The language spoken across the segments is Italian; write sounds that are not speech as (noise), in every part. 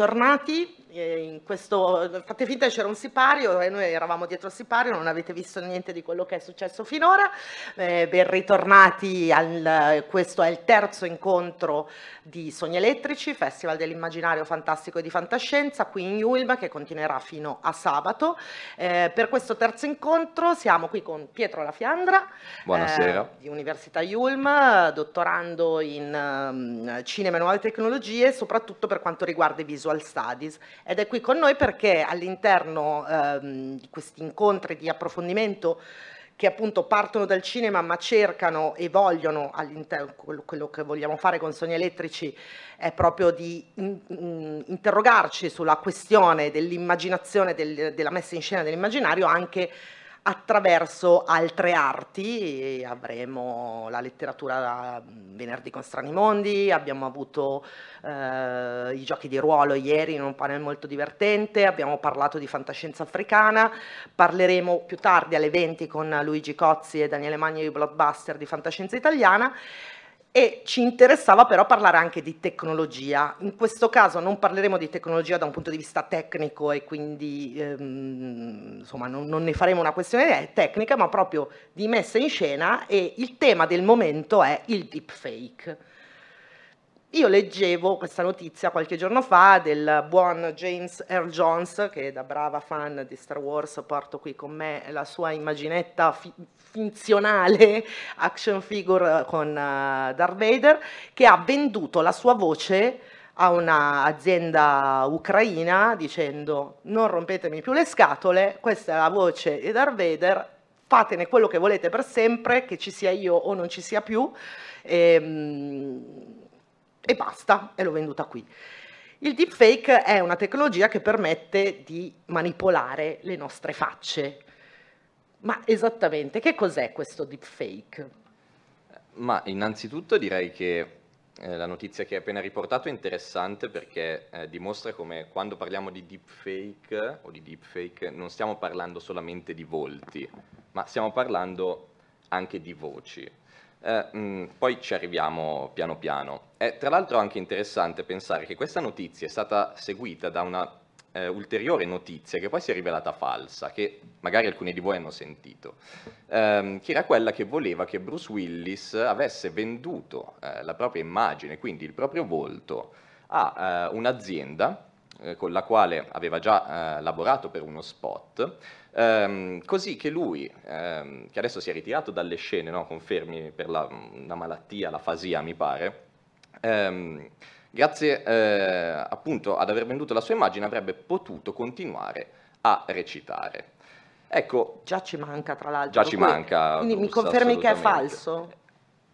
Ritornati in questo, fate finta che c'era un sipario e noi eravamo dietro il sipario, non avete visto niente di quello che è successo finora. Eh, ben ritornati, al, questo è il terzo incontro di Sogni Elettrici, Festival dell'Immaginario Fantastico e di Fantascienza, qui in Yulm, che continuerà fino a sabato. Eh, per questo terzo incontro siamo qui con Pietro La Fiandra, eh, di Università Yulm, dottorando in um, cinema e nuove tecnologie, soprattutto per quanto riguarda i visual studies ed è qui con noi perché all'interno ehm, di questi incontri di approfondimento che appunto partono dal cinema ma cercano e vogliono all'interno, quello, che vogliamo fare con Sogni Elettrici è proprio di in, in, interrogarci sulla questione dell'immaginazione, del, della messa in scena dell'immaginario anche attraverso altre arti, avremo la letteratura venerdì con Strani Mondi, abbiamo avuto eh, i giochi di ruolo ieri in un panel molto divertente, abbiamo parlato di fantascienza africana, parleremo più tardi alle 20 con Luigi Cozzi e Daniele Magni di Blockbuster di fantascienza italiana e ci interessava però parlare anche di tecnologia. In questo caso non parleremo di tecnologia da un punto di vista tecnico e quindi ehm, insomma non, non, ne faremo una questione tecnica, ma proprio di messa in scena e il tema del momento è il deepfake. Io leggevo questa notizia qualche giorno fa del buon James Earl Jones, che da brava fan di Star Wars porto qui con me la sua immaginetta fi- finzionale (laughs) action figure con uh, Darth Vader, che ha venduto la sua voce a un'azienda ucraina dicendo non rompetemi più le scatole, questa è la voce di Darth Vader, fatene quello che volete per sempre, che ci sia io o non ci sia più, e, ehm, e basta, e l'ho venduta qui. Il deepfake è una tecnologia che permette di manipolare le nostre facce. Ma esattamente, che cos'è questo deepfake? Ma innanzitutto direi che eh, la notizia che hai appena riportato è interessante perché eh, dimostra come quando parliamo di deepfake o di deepfake non stiamo parlando solamente di volti, ma stiamo parlando anche di voci. Eh, mh, mm, poi ci arriviamo piano piano. È tra l'altro anche interessante pensare che questa notizia è stata seguita da una eh, ulteriore notizia che poi si è rivelata falsa, che magari alcuni di voi hanno sentito, ehm, che era quella che voleva che Bruce Willis avesse venduto eh, la propria immagine, quindi il proprio volto, a eh, un'azienda eh, con la quale aveva già eh, lavorato per uno spot, ehm, così che lui, ehm, che adesso si è ritirato dalle scene, no, confermi per la, una malattia, la fasia mi pare, ehm, grazie eh, appunto ad aver venduto la sua immagine avrebbe potuto continuare a recitare. Ecco, già ci manca tra l'altro. Già ci manca. Quindi mi confermi che è falso?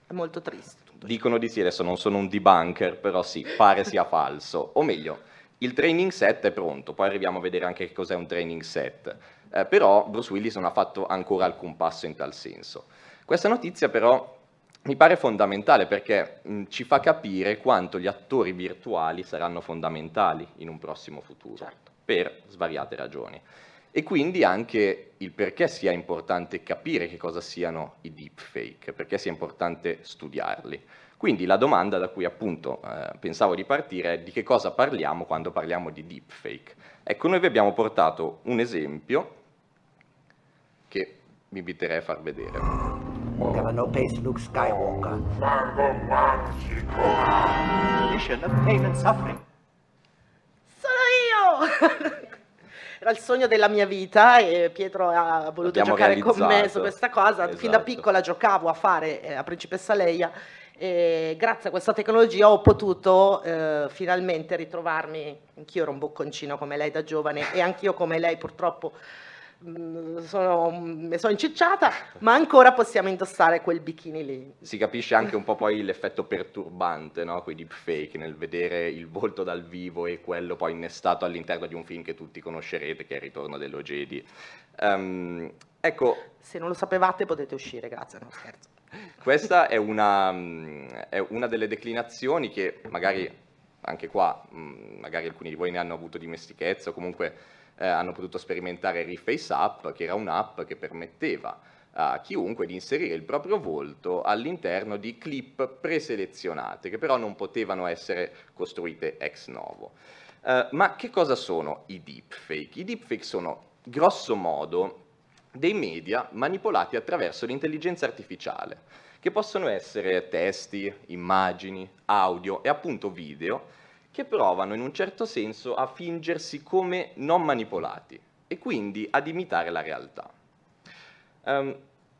È molto triste. Dicono di sì, adesso non sono un debunker, però sì, pare sia falso. O meglio, il training set è pronto, poi arriviamo a vedere anche che cos'è un training set. Eh, però Bruce Willis non ha fatto ancora alcun passo in tal senso. Questa notizia però mi pare fondamentale perché mh, ci fa capire quanto gli attori virtuali saranno fondamentali in un prossimo futuro, certo. per svariate ragioni. E quindi anche il perché sia importante capire che cosa siano i deepfake, perché sia importante studiarli. Quindi la domanda da cui appunto eh, pensavo di partire è di che cosa parliamo quando parliamo di deepfake. Ecco, noi vi abbiamo portato un esempio che vi inviterei a far vedere. Have pace, Luke Skywalker. Mission of pain and suffering. Sono io! (laughs) Era il sogno della mia vita e Pietro ha voluto L'abbiamo giocare con me su questa cosa. Esatto. Fin da esatto. piccola giocavo a fare eh, a Principessa Leia e grazie a questa tecnologia ho potuto eh, finalmente ritrovarmi, anch'io ero un bocconcino come lei da giovane e anch'io come lei purtroppo mm, sono, mi sono incicciata, ma ancora possiamo indossare quel bikini lì. Si capisce anche un po' poi l'effetto perturbante, no? quei deepfake, nel vedere il volto dal vivo e quello poi innestato all'interno di un film che tutti conoscerete, che è Il ritorno dello Jedi. Um, ecco. Se non lo sapevate potete uscire, grazie, no scherzo. Questa è una, è una, delle declinazioni che magari anche qua, magari alcuni di voi ne hanno avuto dimestichezza o comunque eh, hanno potuto sperimentare Reface App, che era un'app che permetteva a chiunque di inserire il proprio volto all'interno di clip preselezionate, che però non potevano essere costruite ex novo. Uh, ma che cosa sono i deepfake? I deepfake sono grosso modo dei media manipolati attraverso l'intelligenza artificiale, che possono essere testi, immagini, audio e appunto video, che provano in un certo senso a fingersi come non manipolati e quindi ad imitare la realtà. Um,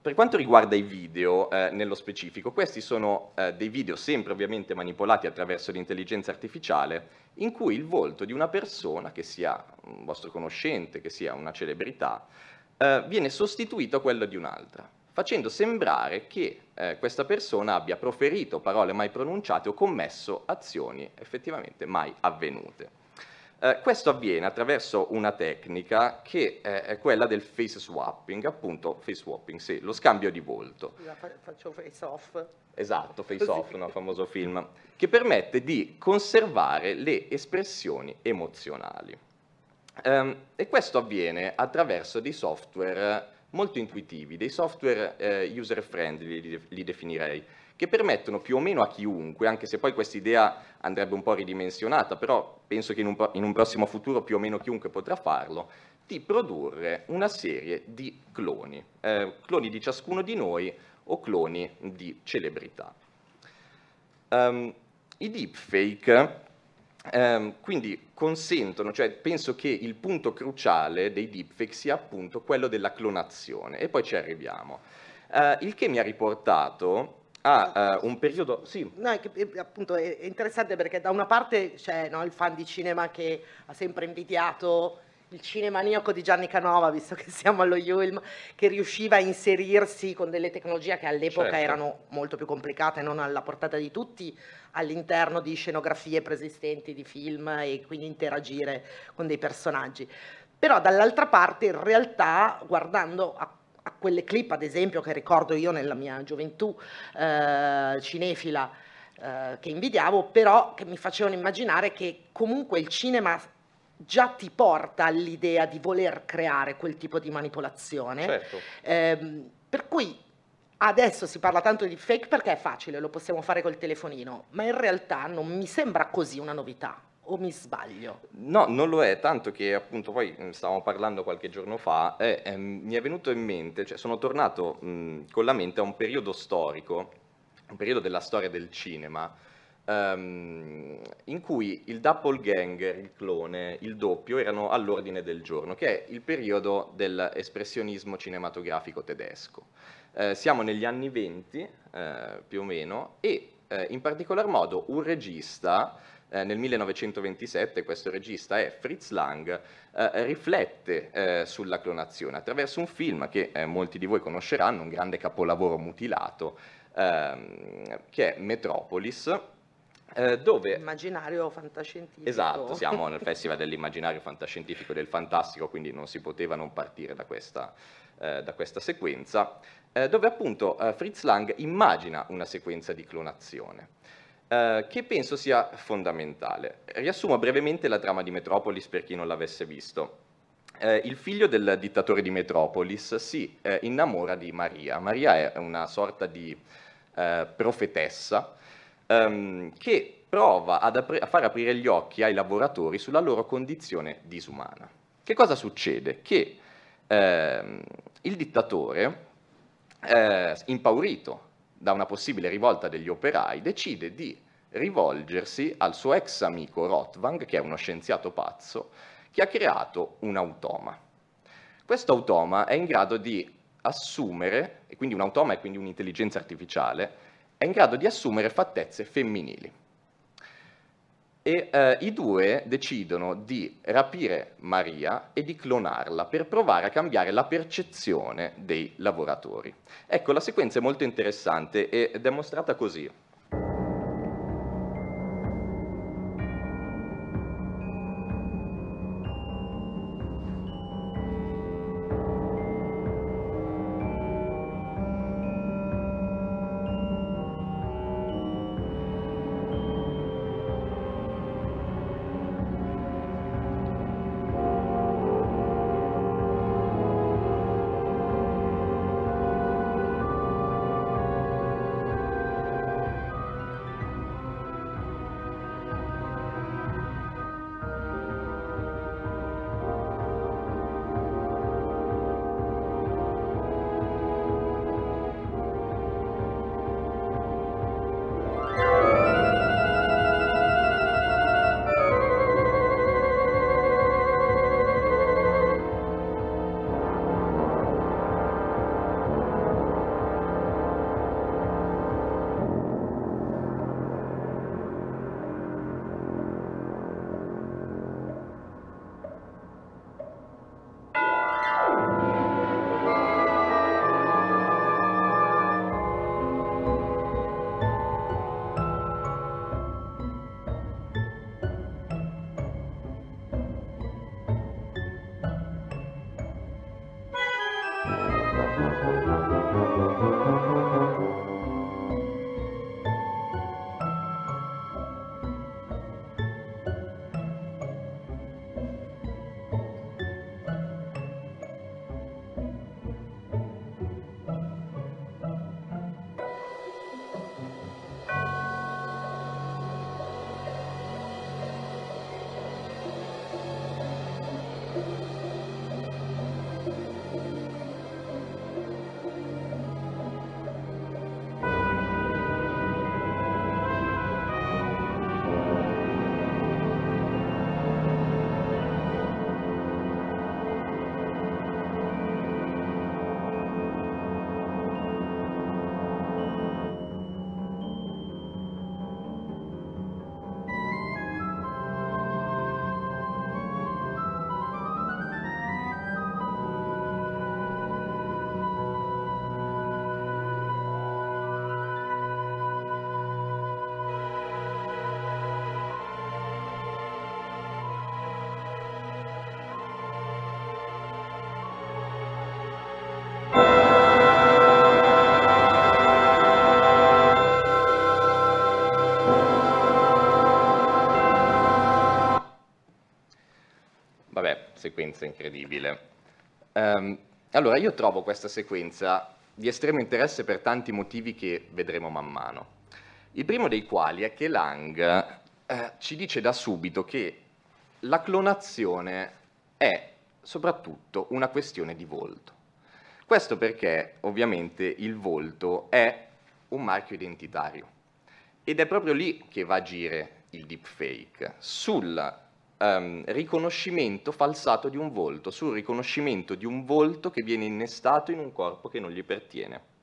per quanto riguarda i video, eh, nello specifico, questi sono eh, dei video sempre ovviamente manipolati attraverso l'intelligenza artificiale, in cui il volto di una persona, che sia un vostro conoscente, che sia una celebrità, eh, viene sostituito a quello di un'altra, facendo sembrare che eh, questa persona abbia proferito parole mai pronunciate o commesso azioni effettivamente mai avvenute. Eh, questo avviene attraverso una tecnica che è quella del face swapping, appunto face swapping, sì, lo scambio di volto. Faccio face off. Esatto, face off, no, famoso film, che permette di conservare le espressioni emozionali. Um, e questo avviene attraverso dei software molto intuitivi, dei software eh, user friendly li, li, definirei, che permettono più o meno a chiunque, anche se poi questa idea andrebbe un po' ridimensionata, però penso che in un, in un prossimo futuro più o meno chiunque potrà farlo, di produrre una serie di cloni, eh, cloni di ciascuno di noi o cloni di celebrità. Um, I deepfake Um, quindi consentono, cioè penso che il punto cruciale dei deepfake sia appunto quello della clonazione e poi ci arriviamo. Uh, il che mi ha riportato a uh, un periodo... Sì. No, è che, appunto è interessante perché da una parte c'è no, il fan di cinema che ha sempre invidiato il cinemaniaco di Gianni Canova, visto che siamo allo Yulm, che riusciva a inserirsi con delle tecnologie che all'epoca Certo. erano molto più complicate, non alla portata di tutti, all'interno di scenografie preesistenti di film e quindi interagire con dei personaggi. Però dall'altra parte, in realtà, guardando a, a quelle clip, ad esempio, che ricordo io nella mia gioventù eh, cinefila, eh, che invidiavo, però che mi facevano immaginare che comunque il cinema già ti porta all'idea di voler creare quel tipo di manipolazione. Certo. Ehm, per cui adesso si parla tanto di fake perché è facile, lo possiamo fare col telefonino, ma in realtà non mi sembra così una novità, o mi sbaglio? No, non lo è, tanto che appunto poi stavamo parlando qualche giorno fa e ehm, mi è venuto in mente, cioè sono tornato mh, con la mente a un periodo storico, un periodo della storia del cinema, ehm, in cui il doppelganger, il clone, il doppio erano all'ordine del giorno, che è il periodo dell'espressionismo cinematografico tedesco. Eh, siamo negli anni 20 eh, più o meno e eh, in particolar modo un regista eh, nel 1927, questo regista è Fritz Lang, eh, riflette eh, sulla clonazione attraverso un film che molti di voi conosceranno, un grande capolavoro mutilato, ehm, che è Metropolis, eh, dove Immaginario fantascientifico. Esatto, siamo nel (laughs) Festival dell'immaginario fantascientifico e del fantastico, quindi non si poteva non partire da questa, eh, da questa sequenza, eh, dove appunto eh, Fritz Lang immagina una sequenza di clonazione. eh, che penso sia fondamentale. Riassumo brevemente la trama di Metropolis per chi non l'avesse visto. Eh, il figlio del dittatore di Metropolis si eh, innamora di Maria. Maria è una sorta di profetessa ehm, che prova apri- a far aprire gli occhi ai lavoratori sulla loro condizione disumana. Che cosa succede? Che ehm, il dittatore, eh, impaurito da una possibile rivolta degli operai, decide di rivolgersi al suo ex amico Rothwang, che è uno scienziato pazzo, che ha creato un automa. Questo automa è in grado di assumere, e quindi un automa è quindi un'intelligenza artificiale, è in grado di assumere fattezze femminili. E eh, i due decidono di rapire Maria e di clonarla per provare a cambiare la percezione dei lavoratori. Ecco, la sequenza è molto interessante ed è mostrata così. Sequenza incredibile. Um, allora, io trovo questa sequenza di estremo interesse per tanti motivi che vedremo man mano. Il primo dei quali è che Lang eh, ci dice da subito che la clonazione è soprattutto una questione di volto. Questo perché ovviamente il volto è un marchio identitario ed è proprio lì che va a agire il deepfake, sul um, riconoscimento falsato di un volto, sul riconoscimento di un volto che viene innestato in un corpo che non gli pertiene.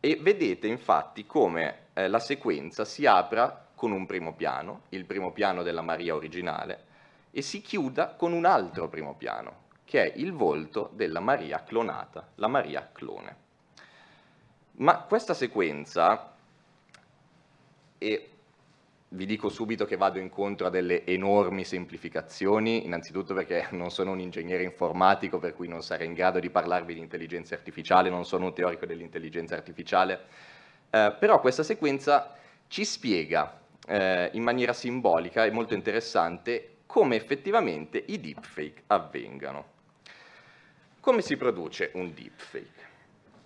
E vedete infatti come eh, la sequenza si apra con un primo piano, il primo piano della Maria originale, e si chiuda con un altro primo piano, che è il volto della Maria clonata, la Maria clone. Ma questa sequenza, e vi dico subito che vado incontro a delle enormi semplificazioni, innanzitutto perché non sono un ingegnere informatico, per cui non sarei in grado di parlarvi di intelligenza artificiale, non sono un teorico dell'intelligenza artificiale, eh, però questa sequenza ci spiega eh, in maniera simbolica e molto interessante come effettivamente i deepfake avvengano. Come si produce un deepfake?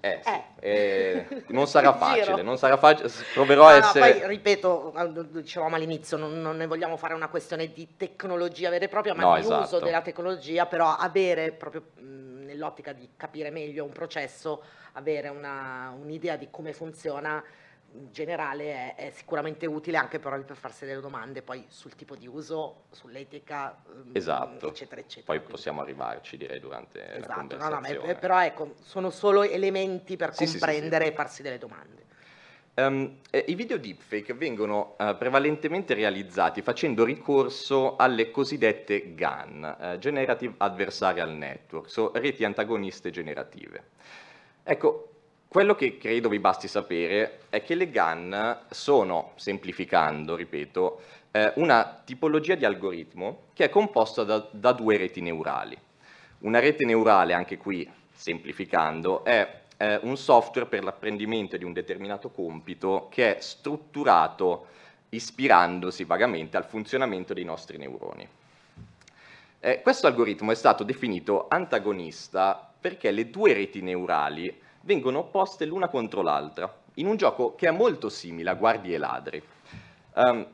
Eh, sì. eh. Eh, non (laughs) sarà facile, non sarà facile, proverò a essere... No, poi, ripeto, dicevamo all'inizio, non, non, ne vogliamo fare una questione di tecnologia vera e propria, ma no, di esatto. uso della tecnologia, però avere, proprio mh, nell'ottica di capire meglio un processo, avere una, un'idea di come funziona generale è, è, sicuramente utile anche però per farsi delle domande poi sul tipo di uso, sull'etica, mm, esatto. eccetera, eccetera. Poi quindi. possiamo arrivarci, direi, durante esatto. la conversazione. No, no, però ecco, sono solo elementi per sì, comprendere sì, sì, e farsi delle domande. Um, eh, I video deepfake vengono uh, prevalentemente realizzati facendo ricorso alle cosiddette GAN, uh, Generative Adversarial Network, so reti antagoniste generative. Ecco, quello che credo vi basti sapere è che le GAN sono, semplificando, ripeto, eh, una tipologia di algoritmo che è composta da, da due reti neurali. Una rete neurale, anche qui semplificando, è eh, un software per l'apprendimento di un determinato compito che è strutturato ispirandosi vagamente al funzionamento dei nostri neuroni. Eh, questo algoritmo è stato definito antagonista perché le due reti neurali vengono poste l'una contro l'altra, in un gioco che è molto simile a Guardie e Ladri. Um,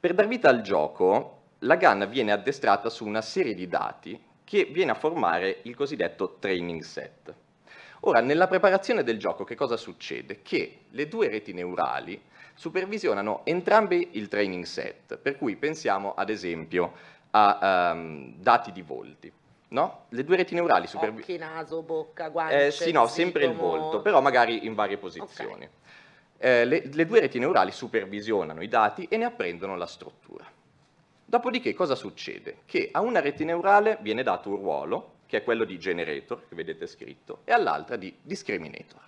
per dar vita al gioco, la GAN viene addestrata su una serie di dati che viene a formare il cosiddetto training set. Ora, nella preparazione del gioco che cosa succede? Che le due reti neurali supervisionano entrambi il training set, per cui pensiamo ad esempio a um, dati di volti no? Le due reti neurali supervisionano. Occhi, naso, bocca, guance. Eh, sì, no, sempre il volto, però magari in varie posizioni. Okay. Eh, le, le due reti neurali supervisionano i dati e ne apprendono la struttura. Dopodiché cosa succede? Che a una rete neurale viene dato un ruolo, che è quello di generator, che vedete scritto, e all'altra di discriminator.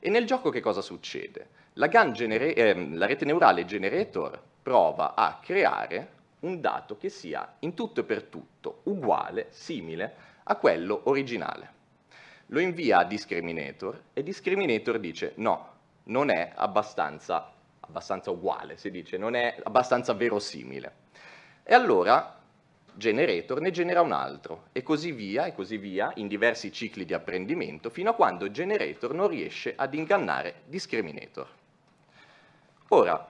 E nel gioco che cosa succede? La, eh, la rete neurale generator prova a creare un dato che sia in tutto e per tutto uguale, simile a quello originale. Lo invia a Discriminator e Discriminator dice no, non è abbastanza, abbastanza uguale, si dice, non è abbastanza verosimile. E allora Generator ne genera un altro e così via e così via in diversi cicli di apprendimento fino a quando Generator non riesce ad ingannare Discriminator. Ora,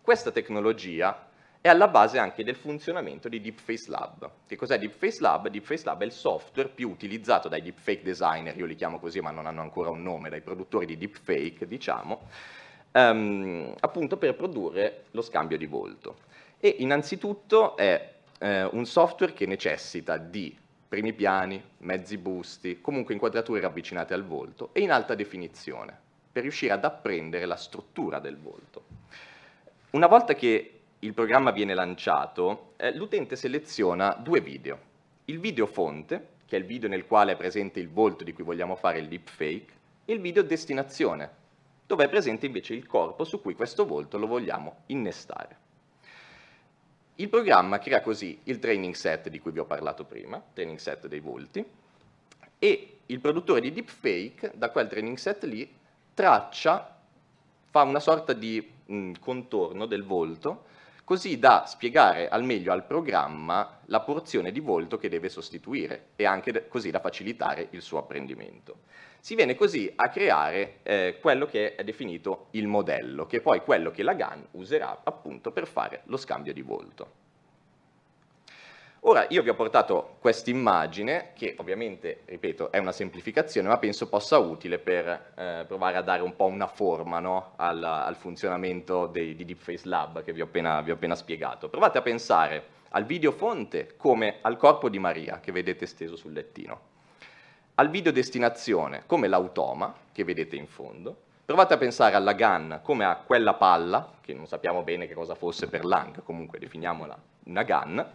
questa tecnologia è alla base anche del funzionamento di Deepface Lab. Che cos'è Deepface Lab? Deepface Lab è il software più utilizzato dai deepfake designer, io li chiamo così ma non hanno ancora un nome, dai produttori di deepfake, diciamo, um, appunto per produrre lo scambio di volto. E innanzitutto è eh, un software che necessita di primi piani, mezzi busti, comunque inquadrature ravvicinate al volto e in alta definizione, per riuscire ad apprendere la struttura del volto. Una volta che il programma viene lanciato, eh, l'utente seleziona due video. Il video fonte, che è il video nel quale è presente il volto di cui vogliamo fare il deepfake, e il video destinazione, dove è presente invece il corpo su cui questo volto lo vogliamo innestare. Il programma crea così il training set di cui vi ho parlato prima, training set dei volti, e il produttore di deepfake da quel training set lì traccia, fa una sorta di mh, contorno del volto così da spiegare al meglio al programma la porzione di volto che deve sostituire e anche così da facilitare il suo apprendimento. Si viene così a creare eh, quello che è definito il modello, che è poi quello che la GAN userà appunto per fare lo scambio di volto. Ora io vi ho portato questa immagine che ovviamente, ripeto, è una semplificazione, ma penso possa utile per eh, provare a dare un po' una forma no, al, al, funzionamento dei, di Deepface Lab che vi ho, appena, vi ho appena spiegato. Provate a pensare al video fonte come al corpo di Maria che vedete steso sul lettino, al video destinazione come l'automa che vedete in fondo, provate a pensare alla GAN come a quella palla, che non sappiamo bene che cosa fosse per Lang, comunque definiamola una GAN,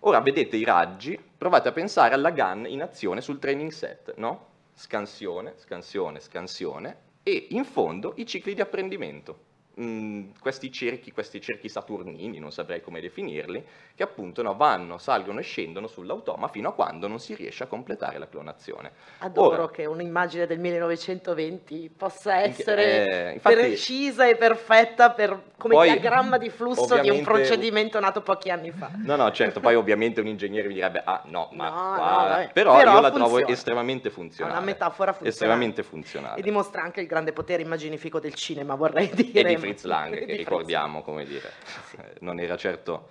Ora vedete i raggi, provate a pensare alla gun in azione sul training set, no? Scansione, scansione, scansione e in fondo i cicli di apprendimento mh, questi cerchi, questi cerchi saturnini, non saprei come definirli, che appunto no, vanno, salgono e scendono sull'automa fino a quando non si riesce a completare la clonazione. Adoro Ora, che un'immagine del 1920 possa essere eh, infatti, precisa e perfetta per, come poi, diagramma di flusso di un procedimento nato pochi anni fa. No, no, certo, poi ovviamente un ingegnere mi direbbe, ah no, ma no, qua, no, però, però, io la trovo estremamente funzionale. È una metafora funzionale. Estremamente funzionale. E dimostra anche il grande potere immaginifico del cinema, vorrei dire. E di Fritz Lang, che ricordiamo, come dire, sì. Eh, non era certo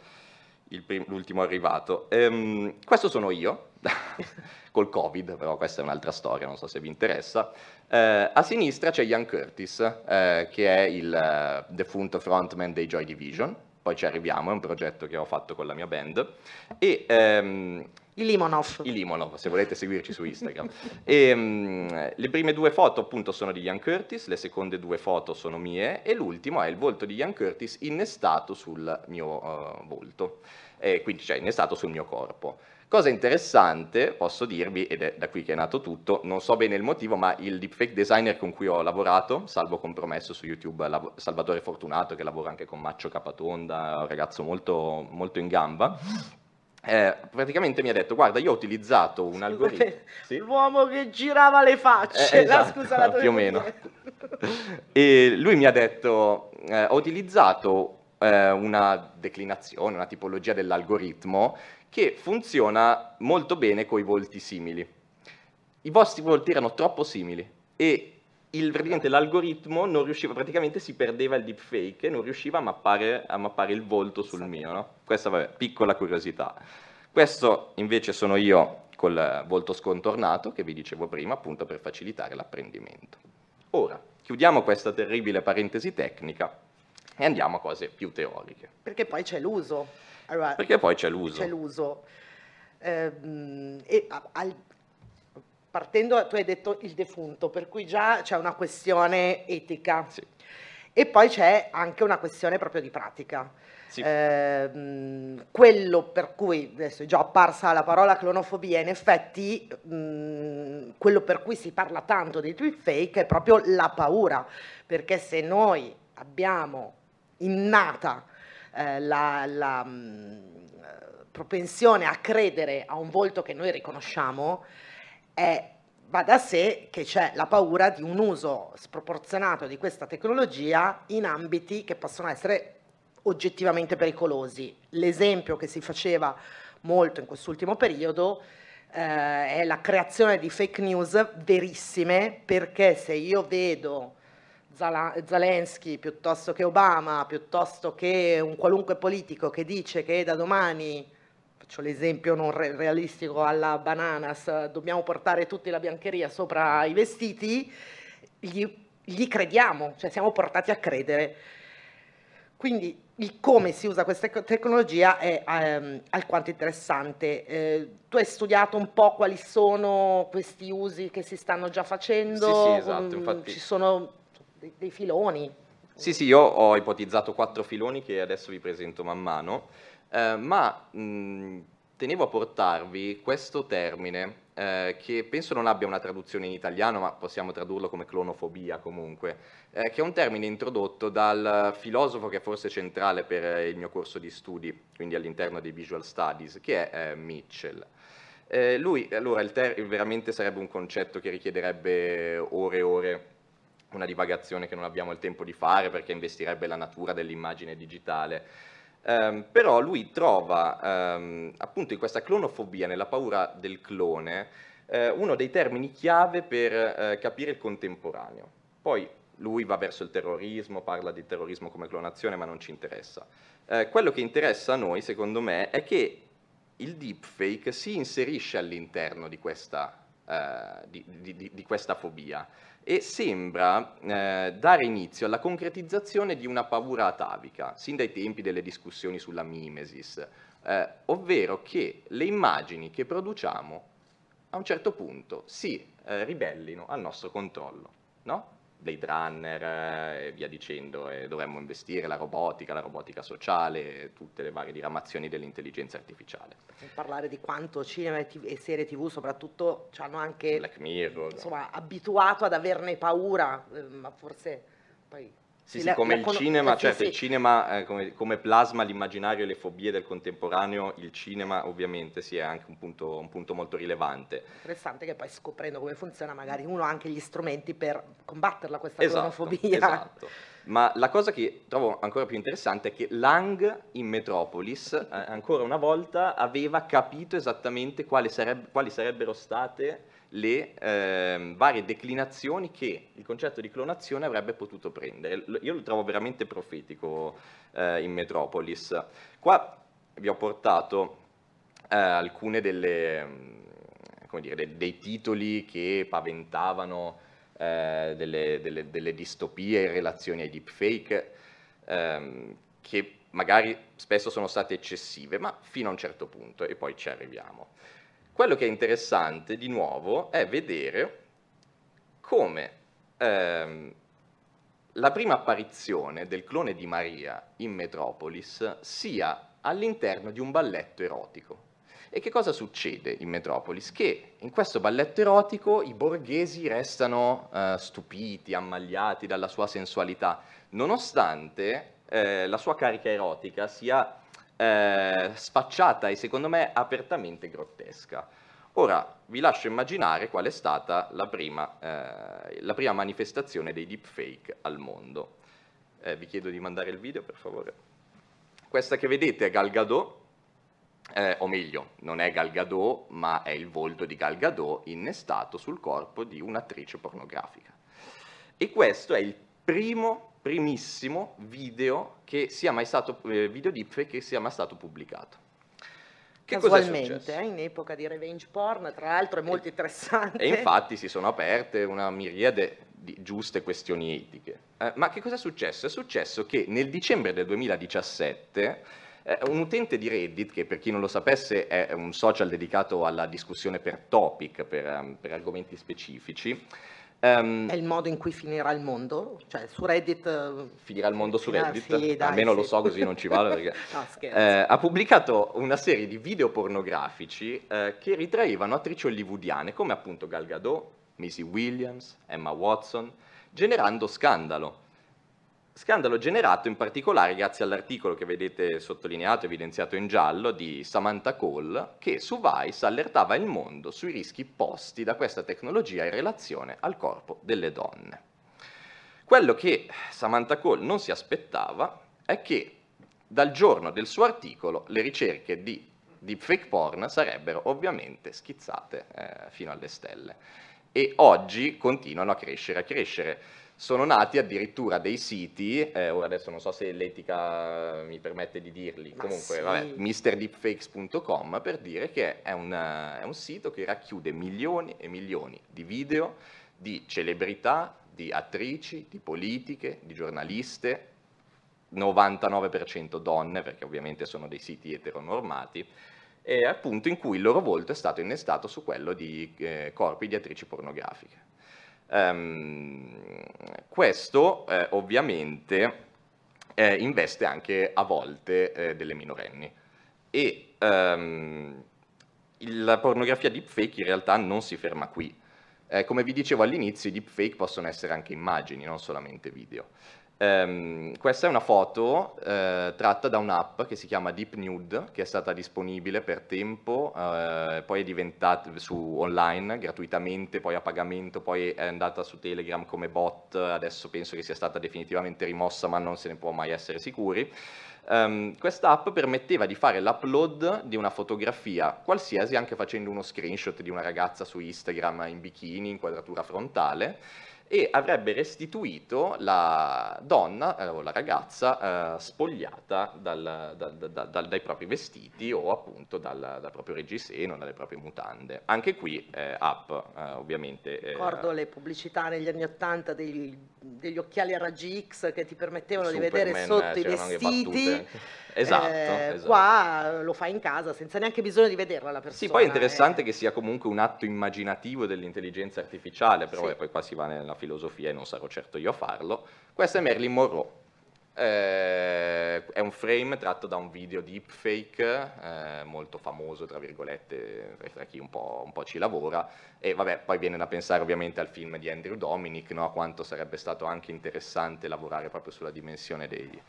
prim- l'ultimo arrivato. Ehm, questo sono io, (laughs) col Covid, però questa è un'altra storia, non so se vi interessa. Eh, a sinistra c'è Ian Curtis, eh, che è il uh, defunto frontman dei Joy Division, poi ci arriviamo, è un progetto che ho fatto con la mia band. E, ehm, i Limonov. I Limonov, se volete seguirci su Instagram. (laughs) e, um, le prime due foto appunto sono di Ian Curtis, le seconde due foto sono mie e l'ultimo è il volto di Ian Curtis innestato sul mio uh, volto, e quindi cioè innestato sul mio corpo. Cosa interessante, posso dirvi, ed è da qui che è nato tutto, non so bene il motivo, ma il deepfake designer con cui ho lavorato, salvo compromesso su YouTube, Salvatore Fortunato, che lavora anche con Maccio Capatonda, un ragazzo molto, molto in gamba, eh, praticamente mi ha detto guarda io ho utilizzato un algoritmo. sì? l'uomo che girava le facce eh, esatto, scusa, la (laughs) più o meno. (laughs) e lui mi ha detto eh, ho utilizzato eh, una declinazione una tipologia dell'algoritmo che funziona molto bene con i volti simili i vostri volti erano troppo simili e il, l'algoritmo non riusciva, praticamente si perdeva il deepfake e non riusciva a mappare, a mappare il volto sul mio, no? Questa, vabbè, piccola curiosità. Questo invece sono io col volto scontornato, che vi dicevo prima, appunto per facilitare l'apprendimento. Ora, chiudiamo questa terribile parentesi tecnica e andiamo a cose più teoriche. Perché poi c'è l'uso. Allora, Perché poi c'è l'uso. C'è l'uso. Eh, e al, partendo, tu hai detto il defunto, per cui già c'è una questione etica. Sì. E poi c'è anche una questione proprio di pratica. Sì. Eh, quello per cui, adesso è già apparsa la parola clonofobia, in effetti mh, quello per cui si parla tanto di fake è proprio la paura, perché se noi abbiamo innata eh, la, la mh, propensione a credere a un volto che noi riconosciamo, è, va da sé che c'è la paura di un uso sproporzionato di questa tecnologia in ambiti che possono essere oggettivamente pericolosi. L'esempio che si faceva molto in quest'ultimo periodo eh, è la creazione di fake news verissime perché se io vedo Zelensky piuttosto che Obama, piuttosto che un qualunque politico che dice che da domani faccio l'esempio non re- realistico alla bananas, dobbiamo portare tutti la biancheria sopra i vestiti, gli, gli crediamo, cioè siamo portati a credere. Quindi il come si usa questa tecnologia è ehm, alquanto interessante. Eh, tu hai studiato un po' quali sono questi usi che si stanno già facendo? Sì, sì, esatto. Infatti... Ci sono dei, dei filoni? Sì, sì, io ho ipotizzato quattro filoni che adesso vi presento man mano. Eh, ma mh, tenevo a portarvi questo termine eh, che penso non abbia una traduzione in italiano, ma possiamo tradurlo come clonofobia comunque, eh, che è un termine introdotto dal filosofo che è forse centrale per il mio corso di studi, quindi all'interno dei Visual Studies, che è eh, Mitchell. Eh, lui, allora, il ter- veramente sarebbe un concetto che richiederebbe ore e ore una divagazione che non abbiamo il tempo di fare perché investirebbe la natura dell'immagine digitale. Um, però lui trova um, appunto in questa clonofobia, nella paura del clone, uh, uno dei termini chiave per uh, capire il contemporaneo. Poi lui va verso il terrorismo, parla di terrorismo come clonazione, ma non ci interessa. Uh, quello che interessa a noi, secondo me, è che il deepfake si inserisce all'interno di questa, di, di, di questa fobia e sembra eh, dare inizio alla concretizzazione di una paura atavica, sin dai tempi delle discussioni sulla mimesis, eh, ovvero che le immagini che produciamo a un certo punto si eh, ribellino al nostro controllo, no? Blade Runner eh, e via dicendo, e dovremmo investire la robotica, la robotica sociale, tutte le varie diramazioni dell'intelligenza artificiale. Per parlare di quanto cinema e, TV, e serie tv soprattutto ci hanno anche Black Mirror. Insomma, abituato ad averne paura, eh, ma forse poi sì, sì, come il cinema, certo, sì, il cinema eh, come, come, plasma l'immaginario e le fobie del contemporaneo, il cinema ovviamente sì, è anche un punto, un punto, molto rilevante. Interessante che poi scoprendo come funziona magari uno ha anche gli strumenti per combatterla questa esatto. Esatto. Ma la cosa che trovo ancora più interessante è che Lang in Metropolis, eh, ancora una volta, aveva capito esattamente quali, sareb- quali sarebbero state le eh, varie declinazioni che il concetto di clonazione avrebbe potuto prendere. Io lo trovo veramente profetico eh, in Metropolis. Qua vi ho portato eh, alcune delle, mm, dire, dei, dei, titoli che paventavano eh, delle, delle, delle, distopie in relazione ai deepfake, ehm, che magari spesso sono state eccessive, ma fino a un certo punto, e poi ci arriviamo. Quello che è interessante, di nuovo, è vedere come ehm, la prima apparizione del clone di Maria in Metropolis sia all'interno di un balletto erotico. E che cosa succede in Metropolis? Che in questo balletto erotico i borghesi restano eh, stupiti, ammagliati dalla sua sensualità, nonostante eh, la sua carica erotica sia eh, sfacciata e secondo me apertamente grottesca. Ora vi lascio immaginare qual è stata la prima, eh, la prima manifestazione dei deepfake al mondo. Eh, vi chiedo di mandare il video per favore. Questa che vedete è Gal Gadot, eh, o meglio, non è Gal Gadot, ma è il volto di Gal Gadot innestato sul corpo di un'attrice pornografica. E questo è il primo primissimo video che sia mai stato, eh, video deepfake che sia mai stato pubblicato. Che Casualmente, eh, in epoca di revenge porn, tra l'altro è molto interessante. E infatti si sono aperte una miriade di giuste questioni etiche. Eh, ma che cosa è successo? È successo che nel dicembre del 2017 eh, un utente di Reddit, che per chi non lo sapesse è un social dedicato alla discussione per topic, per, um, per argomenti specifici, Um, è il modo in cui finirà il mondo? Cioè su Reddit... Eh, finirà il mondo su Reddit? Sì, dai, Almeno sì. lo so così non ci vale perché... (laughs) no, eh, ha pubblicato una serie di video pornografici eh, che ritraevano attrici hollywoodiane come appunto Gal Gadot, Missy Williams, Emma Watson, generando scandalo. Scandalo generato in particolare grazie all'articolo che vedete sottolineato, evidenziato in giallo, di Samantha Cole, che su Vice allertava il mondo sui rischi posti da questa tecnologia in relazione al corpo delle donne. Quello che Samantha Cole non si aspettava è che dal giorno del suo articolo le ricerche di deepfake porn sarebbero ovviamente schizzate eh, fino alle stelle e oggi continuano a crescere, a crescere sono nati addirittura dei siti, eh, ora adesso non so se l'etica mi permette di dirli, Ma comunque sì. vabbè, mrdeepfakes.com per dire che è un, è un sito che racchiude milioni e milioni di video di celebrità, di attrici, di politiche, di giornaliste, 99% donne, perché ovviamente sono dei siti eteronormati, e appunto in cui il loro volto è stato innestato su quello di eh, corpi di attrici pornografiche. Um, questo eh, ovviamente eh, investe anche a volte eh, delle minorenni e um, la pornografia deepfake in realtà non si ferma qui. Eh, come vi dicevo all'inizio, i deepfake possono essere anche immagini, non solamente video. Um, questa è una foto uh, tratta da un'app che si chiama Deep Nude, che è stata disponibile per tempo, uh, poi è diventata su online gratuitamente, poi a pagamento, poi è andata su Telegram come bot, adesso penso che sia stata definitivamente rimossa, ma non se ne può mai essere sicuri. Um, questa app permetteva di fare l'upload di una fotografia qualsiasi, anche facendo uno screenshot di una ragazza su Instagram in bikini, inquadratura frontale, e avrebbe restituito la donna eh, o la ragazza eh, spogliata dal, dal, dal, dai propri vestiti o appunto dal, proprio reggiseno, dalle proprie mutande. Anche qui eh, app eh, ovviamente. Eh, Ricordo le pubblicità negli anni Ottanta degli, degli, occhiali a raggi X che ti permettevano Superman, di vedere sotto i vestiti. Esatto, eh, esatto, Qua lo fai in casa senza neanche bisogno di vederla la persona. Sì, poi è interessante eh. che sia comunque un atto immaginativo dell'intelligenza artificiale, però sì. poi qua si va nella filosofia e non sarò certo io a farlo. Questa è Marilyn Monroe. Eh, è un frame tratto da un video deepfake eh, molto famoso, tra virgolette, tra chi un po', un po', ci lavora. E vabbè, poi viene da pensare ovviamente al film di Andrew Dominic, no? a quanto sarebbe stato anche interessante lavorare proprio sulla dimensione dei,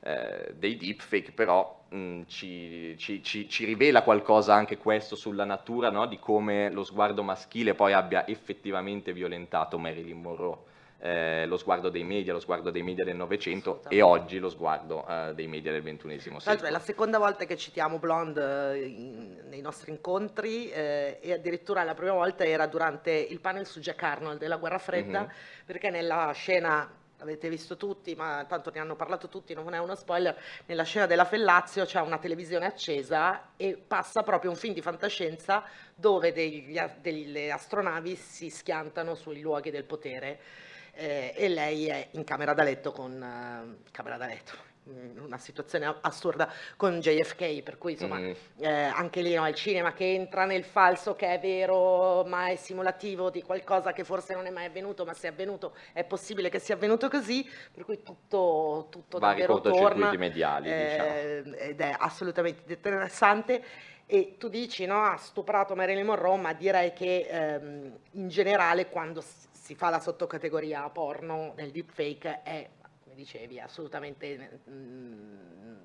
eh, dei deepfake, però mh, mm, ci, ci, ci, ci, rivela qualcosa anche questo sulla natura no? di come lo sguardo maschile poi abbia effettivamente violentato Marilyn Monroe. Eh, lo sguardo dei media, lo sguardo dei media del Novecento e oggi lo sguardo eh, dei media del XXI secolo. L'altro è la seconda volta che citiamo Blonde eh, in, nei nostri incontri eh, e addirittura la prima volta era durante il panel su Jack Arnold della Guerra Fredda mm-hmm. perché nella scena avete visto tutti, ma tanto ne hanno parlato tutti, non è uno spoiler, nella scena della Fellazio c'è una televisione accesa e passa proprio un film di fantascienza dove degli, delle astronavi si schiantano sui luoghi del potere eh, e lei è in camera da letto con... Uh, camera da letto, una situazione assurda con JFK, per cui insomma mm. eh, anche lì no, il cinema che entra nel falso che è vero ma è simulativo di qualcosa che forse non è mai avvenuto, ma se è avvenuto è possibile che sia avvenuto così, per cui tutto, tutto Vari davvero torna mediali, eh, diciamo. ed è assolutamente interessante. E tu dici, no, ha stuprato Marilyn Monroe, ma direi che ehm, in generale quando si fa la sottocategoria porno nel deepfake è dicevi, assolutamente mh, mm,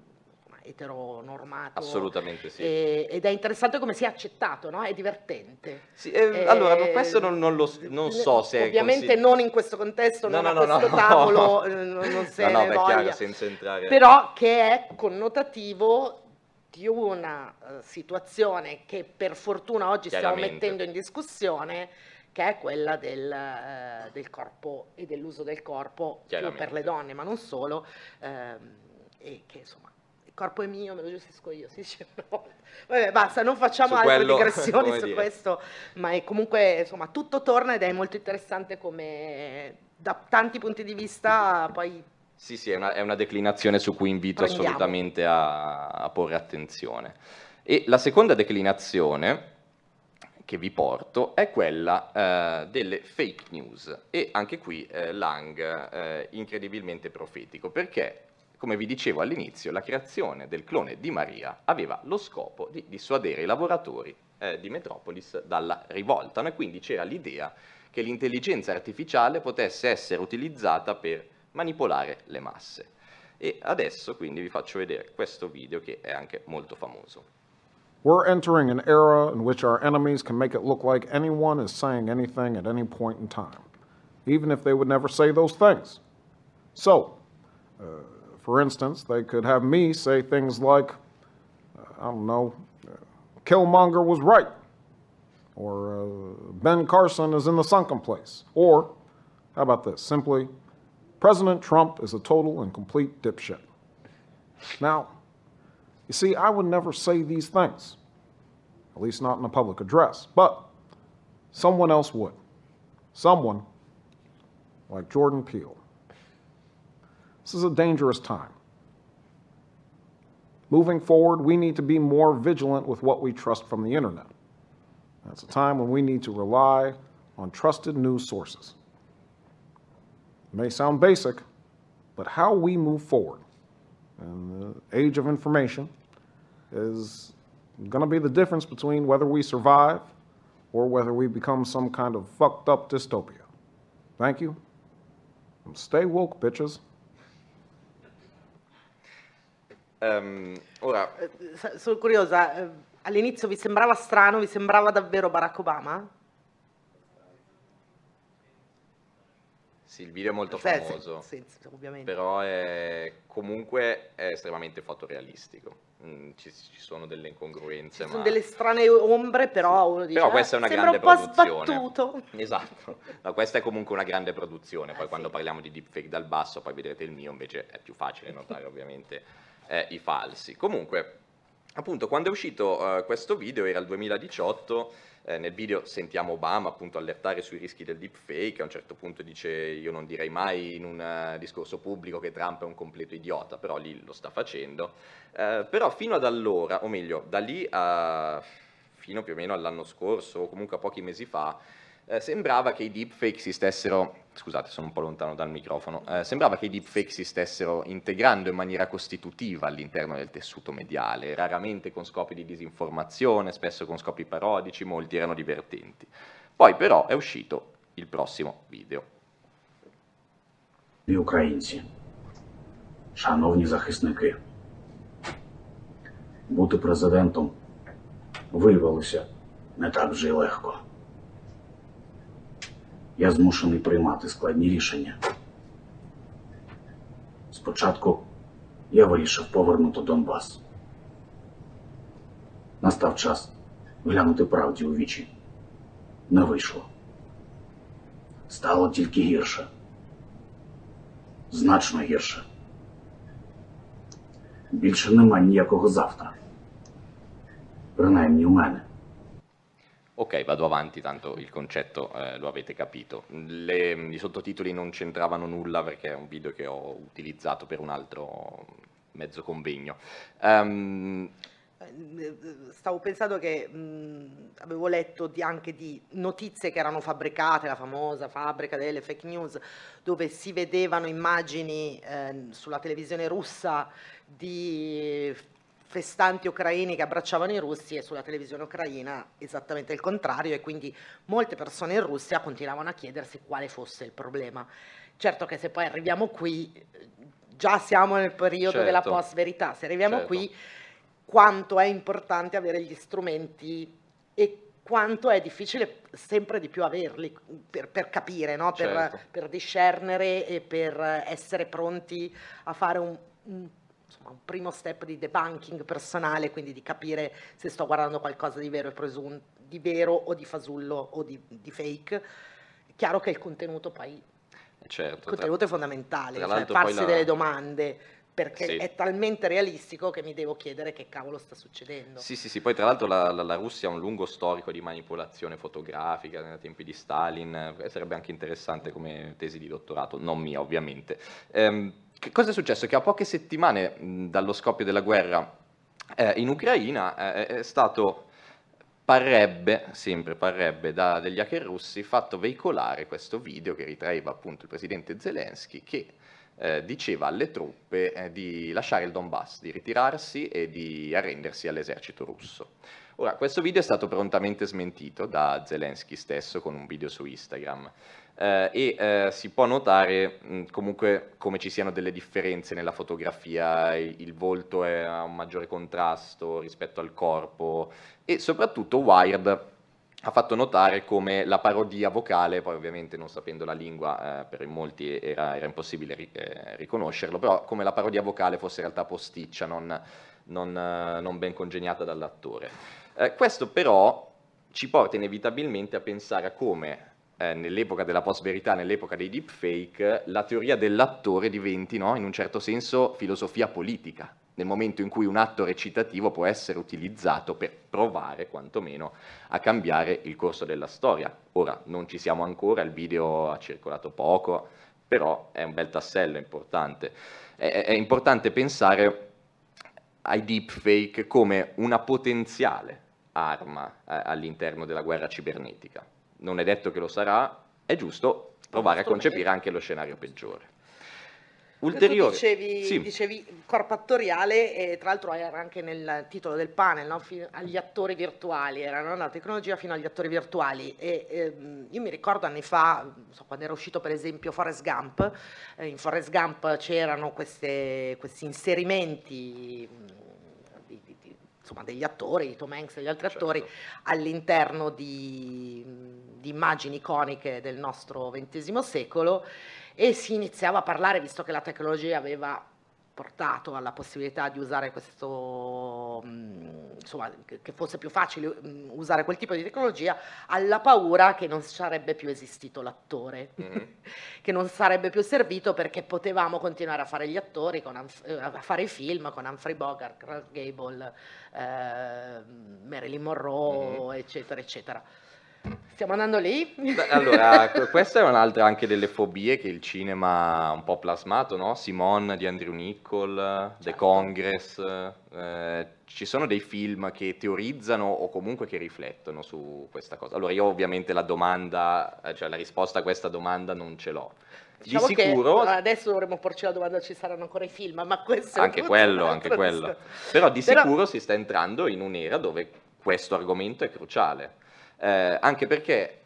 eteronormato. Assolutamente sì. E, ed è interessante come sia accettato, no? È divertente. Sì, eh, allora, questo non, non, lo, non so se Ovviamente non in questo contesto, no, non no, a questo no, tavolo, (laughs) non se no, no, ne beh, chiaro, senza entrare... Però che è connotativo di una uh, situazione che per fortuna oggi stiamo mettendo in discussione che è quella del, eh, del corpo e dell'uso del corpo più per le donne, ma non solo, ehm, e che insomma il corpo è mio, me lo gestisco io, si dice (laughs) Vabbè, basta, non facciamo altre quello, (laughs) digressioni su dire. questo, ma è comunque insomma tutto torna ed è molto interessante come da tanti punti di vista poi sì, sì, è una, è una declinazione su cui invito prendiamo. assolutamente a, a porre attenzione. E la seconda declinazione che vi porto è quella eh, delle fake news. E anche qui eh, Lang eh, incredibilmente profetico perché come vi dicevo all'inizio la creazione del clone di Maria aveva lo scopo di dissuadere i lavoratori eh, di Metropolis dalla rivolta. E quindi c'era l'idea che l'intelligenza artificiale potesse essere utilizzata per manipolare le masse. E adesso quindi vi faccio vedere questo video che è anche molto famoso We're entering an era in which our enemies can make it look like anyone is saying anything at any point in time, even if they would never say those things. So, uh, for instance, they could have me say things like, uh, I don't know, uh, Killmonger was right, or uh, Ben Carson is in the sunken place, or, how about this, simply, President Trump is a total and complete dipshit. Now, you see, I would never say these things, at least not in a public address, but someone else would. Someone like Jordan Peele. This is a dangerous time. Moving forward, we need to be more vigilant with what we trust from the internet. That's a time when we need to rely on trusted news sources. It may sound basic, but how we move forward in the age of information is going to be the difference between whether we survive or whether we become some kind of fucked up dystopia. Thank you. And stay woke, bitches. Um, ora... Eh, eh, sono curiosa, ehm, all'inizio vi sembrava strano, vi sembrava davvero Barack Obama? Sì, il video è molto famoso, sì, sì, però è, comunque è estremamente fotorealistico. Mm, ci, ci, sono delle incongruenze. Ci sono delle strane ombre, però sì. uno dice, Però questa è una grande un produzione. Sbattuto. (laughs) Esatto, no, questa è comunque una grande produzione. Poi eh, quando parliamo di deepfake dal basso, poi vedrete il mio, invece è più facile (laughs) notare ovviamente eh, i falsi. Comunque, appunto, quando è uscito eh, questo video, era il 2018, eh, nel video sentiamo Obama appunto allertare sui rischi del deepfake, a un certo punto dice io non direi mai in un uh, discorso pubblico che Trump è un completo idiota, però lì lo sta facendo. Eh, però fino ad allora, o meglio, da lì a fino più o meno all'anno scorso, o comunque a pochi mesi fa, eh, sembrava che i deepfake si stessero, scusate sono un po' lontano dal microfono, eh, sembrava che i deepfake si stessero integrando in maniera costitutiva all'interno del tessuto mediale, raramente con scopi di disinformazione, spesso con scopi parodici, molti erano divertenti. Poi però è uscito il prossimo video. Gli українці, шановні захисники, бути президентом виявилося не так вже й легко. Я змушений приймати складні рішення. Спочатку я вирішив повернути Донбас. Настав час глянути правді у вічі. Не вийшло. Стало тільки гірше. Значно гірше. Більше нема ніякого завтра. Принаймні у мене. Ok, vado avanti, tanto il concetto eh, lo avete capito. Le, I sottotitoli non c'entravano nulla perché è un video che ho utilizzato per un altro mezzo convegno. Um, Stavo pensando che mh, avevo letto di, anche di notizie che erano fabbricate, la famosa fabbrica delle fake news, dove si vedevano immagini eh, sulla televisione russa di festanti ucraini che abbracciavano i russi e sulla televisione ucraina esattamente il contrario e quindi molte persone in Russia continuavano a chiedersi quale fosse il problema. Certo che se poi arriviamo qui, già siamo nel periodo certo. della post-verità, se arriviamo certo. qui quanto è importante avere gli strumenti e quanto è difficile sempre di più averli per, per capire, no? per, certo. per, discernere e per essere pronti a fare un, un insomma, un primo step di debunking personale, quindi di capire se sto guardando qualcosa di vero, e presun- di vero o di fasullo o di, di fake. È chiaro che il contenuto poi eh, Certo, il contenuto tra, è fondamentale, cioè farsi la... delle domande, perché sì. è talmente realistico che mi devo chiedere che cavolo sta succedendo. Sì, sì, sì, poi tra l'altro la, la, la Russia ha un lungo storico di manipolazione fotografica nei tempi di Stalin, eh, sarebbe anche interessante come tesi di dottorato, non mia ovviamente. Ehm, che cosa è successo? Che a poche settimane mh, dallo scoppio della guerra eh, in Ucraina eh, è stato, parrebbe, sempre parrebbe, da degli hacker russi, fatto veicolare questo video che ritraeva appunto il presidente Zelensky che eh, diceva alle truppe eh, di lasciare il Donbass, di ritirarsi e di arrendersi all'esercito russo. Ora, questo video è stato prontamente smentito da Zelensky stesso con un video su Instagram eh, e eh, si può notare mh, comunque come ci siano delle differenze nella fotografia, il, il volto è, ha un maggiore contrasto rispetto al corpo e soprattutto Wired ha fatto notare come la parodia vocale, poi ovviamente non sapendo la lingua eh, per molti era, era impossibile ri, eh, riconoscerlo, però come la parodia vocale fosse in realtà posticcia, non, non, eh, non ben congegnata dall'attore. Eh, questo però ci porta inevitabilmente a pensare a come eh, nell'epoca della post-verità, nell'epoca dei deepfake, la teoria dell'attore diventi, no, in un certo senso, filosofia politica, nel momento in cui un atto recitativo può essere utilizzato per provare, quantomeno, a cambiare il corso della storia. Ora, non ci siamo ancora, il video ha circolato poco, però è un bel tassello importante. È, è importante pensare ai deepfake come una potenziale arma eh, all'interno della guerra cibernetica non è detto che lo sarà, è giusto provare a concepire anche lo scenario peggiore. Ulteriore. Tu dicevi, Sì. dicevi corpo attoriale e tra l'altro era anche nel titolo del panel, no? Agli attori virtuali, era no? la tecnologia fino agli attori virtuali e ehm, io mi ricordo anni fa, so, quando era uscito per esempio Forrest Gump, eh, in Forrest Gump c'erano queste- questi inserimenti insomma, degli attori, di Tom Hanks e degli altri Certo. attori all'interno di, di immagini iconiche del nostro XX secolo e si iniziava a parlare, visto che la tecnologia aveva portato alla possibilità di usare questo, mh, insomma, che fosse più facile mh, usare quel tipo di tecnologia, alla paura che non sarebbe più esistito l'attore, Mhm. (laughs) che non sarebbe più servito perché potevamo continuare a fare gli attori, con eh, a fare i film con Humphrey Bogart, Clark Gable, eh, Marilyn Monroe, eccetera, eccetera. Stiamo andando lì? Allora, (laughs) que- questa è un'altra anche delle fobie che il cinema ha un po' plasmato, no? Simone di Andrew Niccol, The Certo. Congress, eh, ci sono dei film che teorizzano o comunque che riflettono su questa cosa. Allora, io ovviamente la domanda, eh, cioè la risposta a questa domanda non ce l'ho. Diciamo di che sicuro, adesso dovremmo porci la domanda ci saranno ancora i film, ma questo è anche quello, anche quello. Però di Però- sicuro si sta entrando in un'era dove questo argomento è cruciale. Eh, anche perché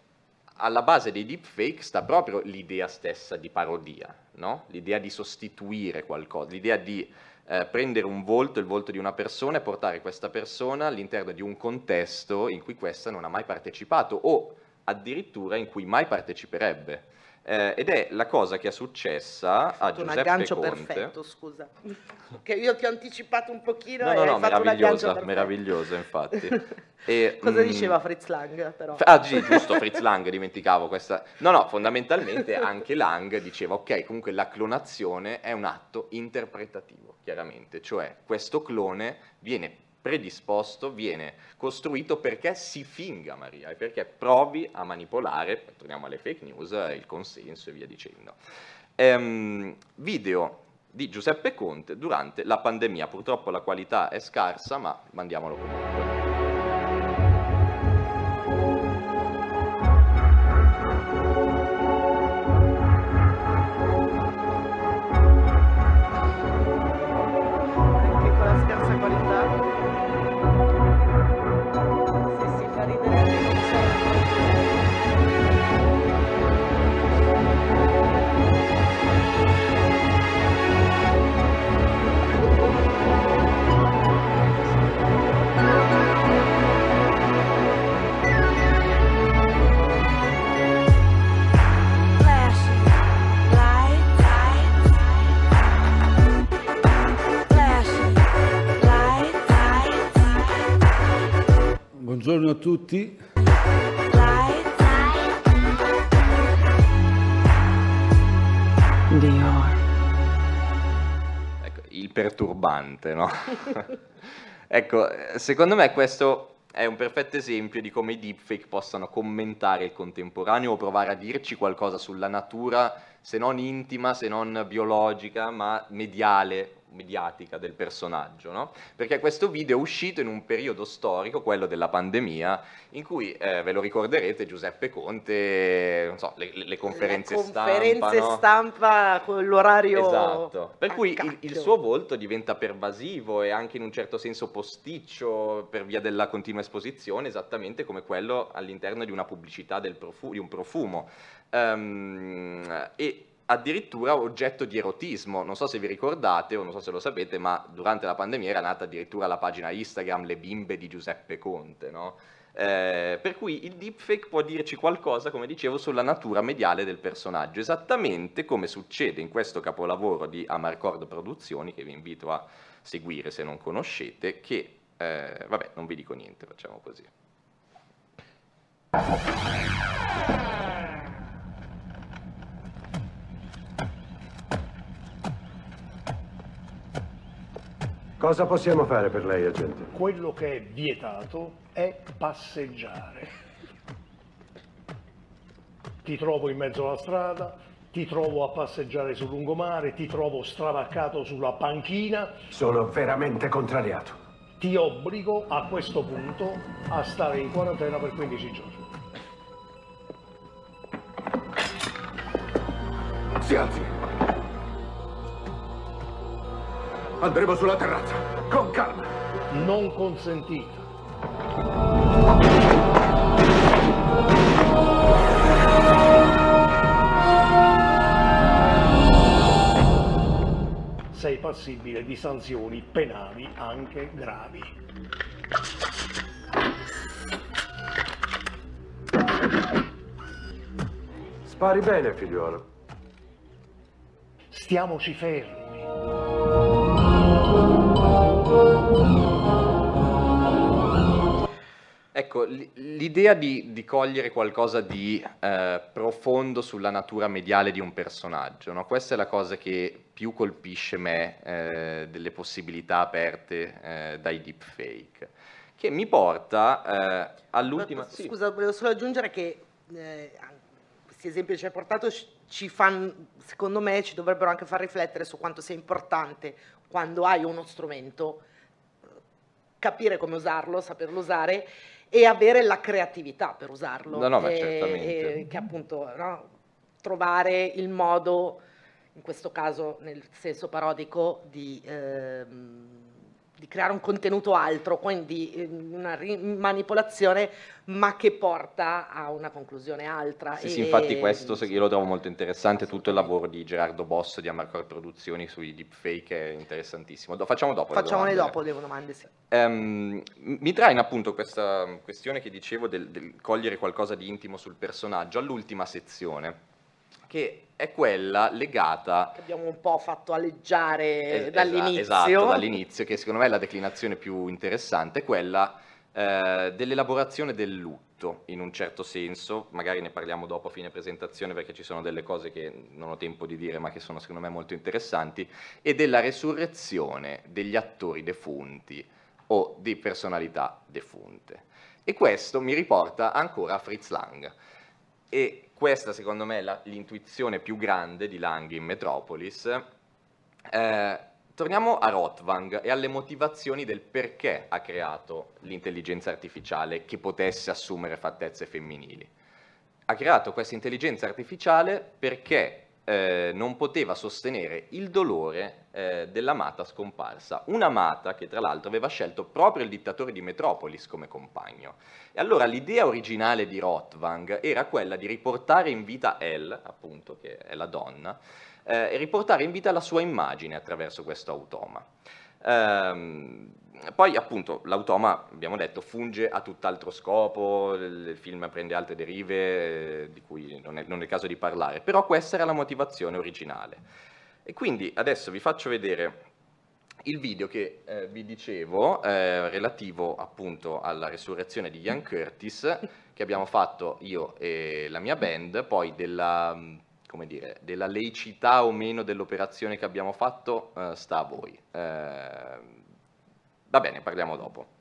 alla base dei deepfake sta proprio l'idea stessa di parodia, no? l'idea di sostituire qualcosa, l'idea di eh, prendere un volto, il volto di una persona e portare questa persona all'interno di un contesto in cui questa non ha mai partecipato o addirittura in cui mai parteciperebbe. Eh, ed è la cosa che è successa a fatto un Giuseppe aggancio Conte. perfetto, scusa. (laughs) Che io ti ho anticipato un pochino No, no, no, un meravigliosa, meravigliosa infatti. (laughs) E, Cosa mm, diceva Fritz Lang però? Ah, sì, giusto, Fritz Lang, dimenticavo questa. No, no, fondamentalmente anche Lang diceva, ok, comunque la clonazione è un atto interpretativo, chiaramente, cioè questo clone viene predisposto, viene costruito perché si finga Maria e perché provi a manipolare, torniamo alle fake news, il consenso e via dicendo. Ehm, video di Giuseppe Conte durante la pandemia, purtroppo la qualità è scarsa, ma mandiamolo comunque. Tutti. Ecco, il perturbante, no? (laughs) ecco, secondo me questo è un perfetto esempio di come i deepfake possano commentare il contemporaneo o provare a dirci qualcosa sulla natura, se non intima, se non biologica, ma mediale, mediatica del personaggio, no? Perché questo video è uscito in un periodo storico, quello della pandemia, in cui, eh, ve lo ricorderete, Giuseppe Conte, non so, le, le- conferenze Le stampa, conferenze no? stampa con l'orario Esatto, per cui il, il suo volto diventa pervasivo e anche in un certo senso posticcio per via della continua esposizione, esattamente come quello all'interno di una pubblicità profu- di un profumo. Ehm, e addirittura oggetto di erotismo, non so se vi ricordate o non so se lo sapete, ma durante la pandemia era nata addirittura la pagina Instagram Le bimbe di Giuseppe Conte, no? Eh, per cui il deepfake può dirci qualcosa, come dicevo, sulla natura mediale del personaggio, esattamente come succede in questo capolavoro di Amarcord Produzioni, che vi invito a seguire se non conoscete, che, eh, vabbè, non vi dico niente, facciamo così. Cosa possiamo fare per lei, agente? Quello che è vietato è passeggiare. Ti trovo in mezzo alla strada, ti trovo a passeggiare sul lungomare, ti trovo stravaccato sulla panchina, Sono veramente contrariato. ti obbligo a questo punto a stare in quarantena per 15 giorni. Si alzi. Andremo sulla terrazza. Con calma. Non consentita. Sei passibile di sanzioni penali anche gravi. Spari bene, figliuolo. Stiamoci fermi. Ecco, l'idea di, di cogliere qualcosa di eh, profondo sulla natura mediale di un personaggio, no? questa è la cosa che più colpisce me eh, delle possibilità aperte eh, dai deepfake, che mi porta eh, all'ultima... sì. Scusa, volevo solo aggiungere che eh, questi esempi che ci hai portato ci fanno, secondo me, ci dovrebbero anche far riflettere su quanto sia importante quando hai uno strumento capire come usarlo, saperlo usare e avere la creatività per usarlo. No, no, ma E- certamente. e che appunto no, trovare il modo, in questo caso nel senso parodico, di, ehm, di creare un contenuto altro, quindi eh, una manipolazione, ma che porta a una conclusione altra. Sì, E- sì, infatti questo se- io lo trovo molto interessante, tutto il lavoro di Gerardo Bosso di Amarcord Produzioni sui deepfake è interessantissimo. Do- facciamo dopo le domande. dopo le domande, sì. Ehm, mi trae appunto questa questione che dicevo del, del cogliere qualcosa di intimo sul personaggio all'ultima sezione, che è quella legata Che abbiamo un po' fatto aleggiare Es- dall'inizio. Esatto, (laughs) dall'inizio, che secondo me è la declinazione più interessante, quella eh, dell'elaborazione del lutto, in un certo senso, magari ne parliamo dopo a fine presentazione perché ci sono delle cose che non ho tempo di dire ma che sono secondo me molto interessanti, e della resurrezione degli attori defunti o di personalità defunte. E questo mi riporta ancora a Fritz Lang. E questa secondo me è la- l'intuizione più grande di Lang in Metropolis. Eh, torniamo a Rothwang e alle motivazioni del perché ha creato l'intelligenza artificiale che potesse assumere fattezze femminili. Ha creato questa intelligenza artificiale perché eh, non poteva sostenere il dolore eh, dell'amata scomparsa. Un'amata che tra l'altro aveva scelto proprio il dittatore di Metropolis come compagno. E allora l'idea originale di Rothwang era quella di riportare in vita Elle, appunto, che è la donna, eh, e riportare in vita la sua immagine attraverso questo automa. Ehm, poi appunto l'automa, abbiamo detto, funge a tutt'altro scopo, il il film prende altre derive eh, di cui non è, non è il caso di parlare, però questa era la motivazione originale. E quindi adesso vi faccio vedere il video che eh, vi dicevo, eh, relativo appunto alla resurrezione di Ian Curtis, che abbiamo fatto io e la mia band, poi della, come dire, della laicità o meno dell'operazione che abbiamo fatto eh, sta a voi. Va bene, parliamo dopo.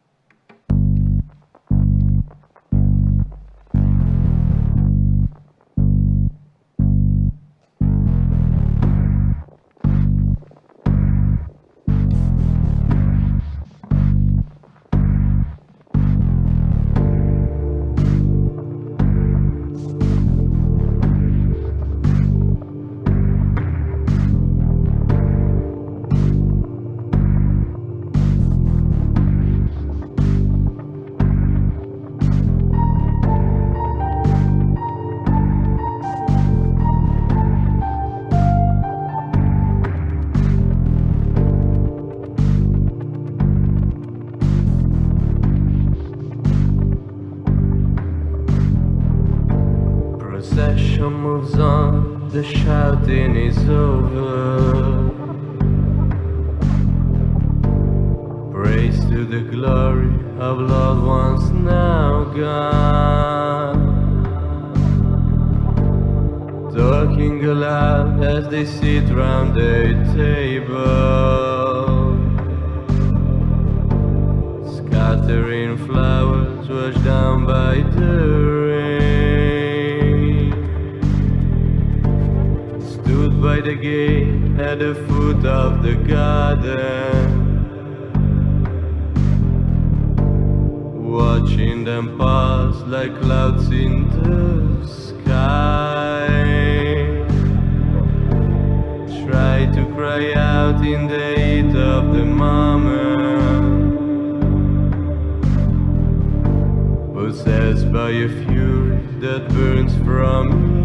That burns from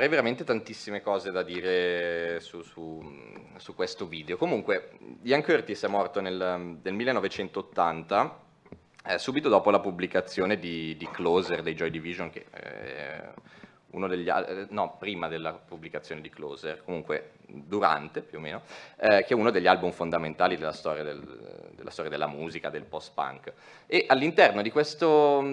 avrei veramente tantissime cose da dire su, su- su questo video. Comunque, Ian Curtis è morto nel, nel 1980, eh, subito dopo la pubblicazione di, di Closer dei Joy Division, che è uno degli al- eh, no, prima della pubblicazione di Closer, comunque durante più o meno, eh, che è uno degli album fondamentali della storia, del- della storia della musica, del post-punk. E all'interno di questo,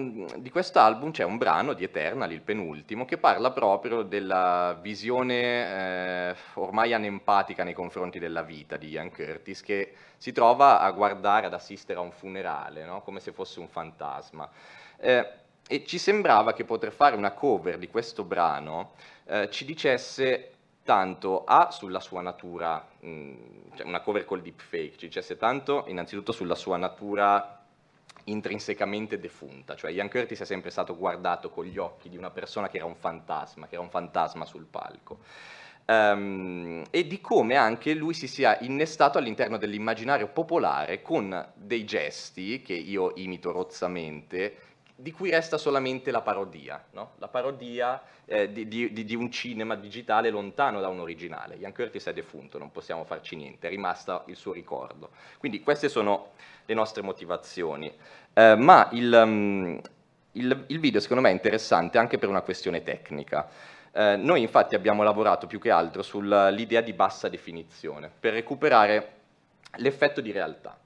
quest'album c'è un brano di Eternal, il penultimo, che parla proprio della visione eh, ormai anempatica nei confronti della vita di Ian Curtis, che si trova a guardare, ad assistere a un funerale, no? come se fosse un fantasma. Eh, e ci sembrava che poter fare una cover di questo brano eh, ci dicesse tanto A sulla sua natura, mh, cioè una cover col deepfake, ci dicesse tanto innanzitutto sulla sua natura intrinsecamente defunta, cioè Ian Curtis è sempre stato guardato con gli occhi di una persona che era un fantasma, che era un fantasma sul palco. Ehm, e di come anche lui si sia innestato all'interno dell'immaginario popolare con dei gesti che io imito rozzamente, di cui resta solamente la parodia, no? la parodia eh, di, di- di- un cinema digitale lontano da un originale. Ian Curtis è defunto, non possiamo farci niente, è rimasto il suo ricordo. Quindi queste sono le nostre motivazioni. Eh, ma il, um, il- il video secondo me è interessante anche per una questione tecnica. Eh, noi infatti abbiamo lavorato più che altro sull'idea di bassa definizione, per recuperare l'effetto di realtà.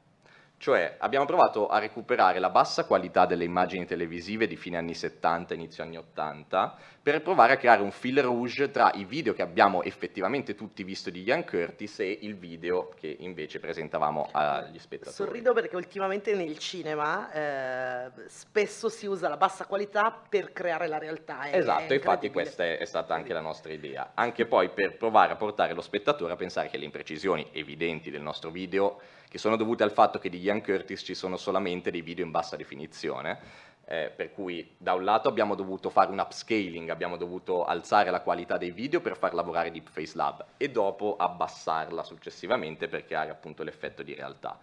Cioè abbiamo provato a recuperare la bassa qualità delle immagini televisive di fine anni 70, inizio anni 80, per provare a creare un fil rouge tra i video che abbiamo effettivamente tutti visto di Ian Curtis e il video che invece presentavamo agli spettatori. Sorrido perché ultimamente nel cinema eh, spesso si usa la bassa qualità per creare la realtà. è- Esatto, è infatti questa è, è stata anche la nostra idea, anche poi per provare a portare lo spettatore a pensare che le imprecisioni evidenti del nostro video, che sono dovute al fatto che di Ian Curtis ci sono solamente dei video in bassa definizione, eh, per cui da un lato abbiamo dovuto fare un upscaling, abbiamo dovuto alzare la qualità dei video per far lavorare Deepface Lab e dopo abbassarla successivamente per creare appunto l'effetto di realtà.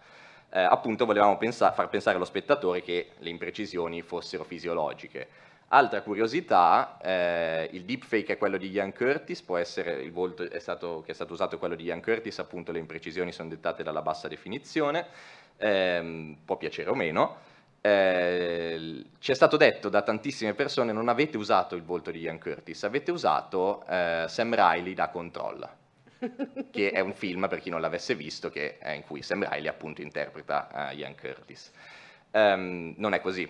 Eh, appunto volevamo pensa- far pensare allo spettatore che le imprecisioni fossero fisiologiche. Altra curiosità, eh, il deepfake è quello di Ian Curtis, può essere il volto è stato- che è stato usato quello di Ian Curtis, appunto le imprecisioni sono dettate dalla bassa definizione, ehm, può piacere o meno. Eh, ci è stato detto da tantissime persone non avete usato il volto di Ian Curtis, avete usato eh, Sam Riley da Control, (laughs) che è un film per chi non l'avesse visto che è in cui Sam Riley appunto interpreta eh, Ian Curtis. Ehm, non è così,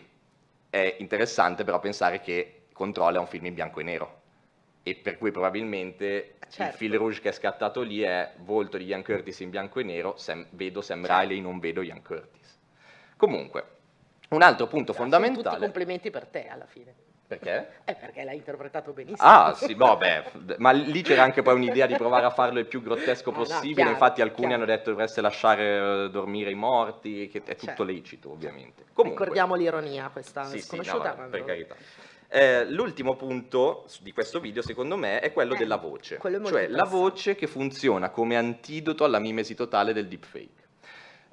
è interessante però pensare che Control è un film in bianco e nero e per cui probabilmente il Certo. fil rouge che è scattato lì è volto di Ian Curtis in bianco e nero, Sam- vedo Sam Certo. Riley, non vedo Ian Curtis. Comunque, un altro punto Sono tutti fondamentale... complimenti per te alla fine. Perché? Eh, perché l'hai interpretato benissimo. Ah, sì, vabbè, ma lì c'era anche poi un'idea di provare a farlo il più grottesco Ah, no, possibile, chiaro, infatti alcuni chiaro. hanno detto dovreste lasciare eh, dormire i morti, che è tutto Certo. lecito ovviamente. Comunque, Ricordiamo l'ironia questa sì, sì, sconosciuta. no, ma- per carità. Eh, l'ultimo punto di questo video, secondo me, è quello Eh, della voce. quello Cioè la voce che funziona come antidoto alla mimesi totale del deepfake.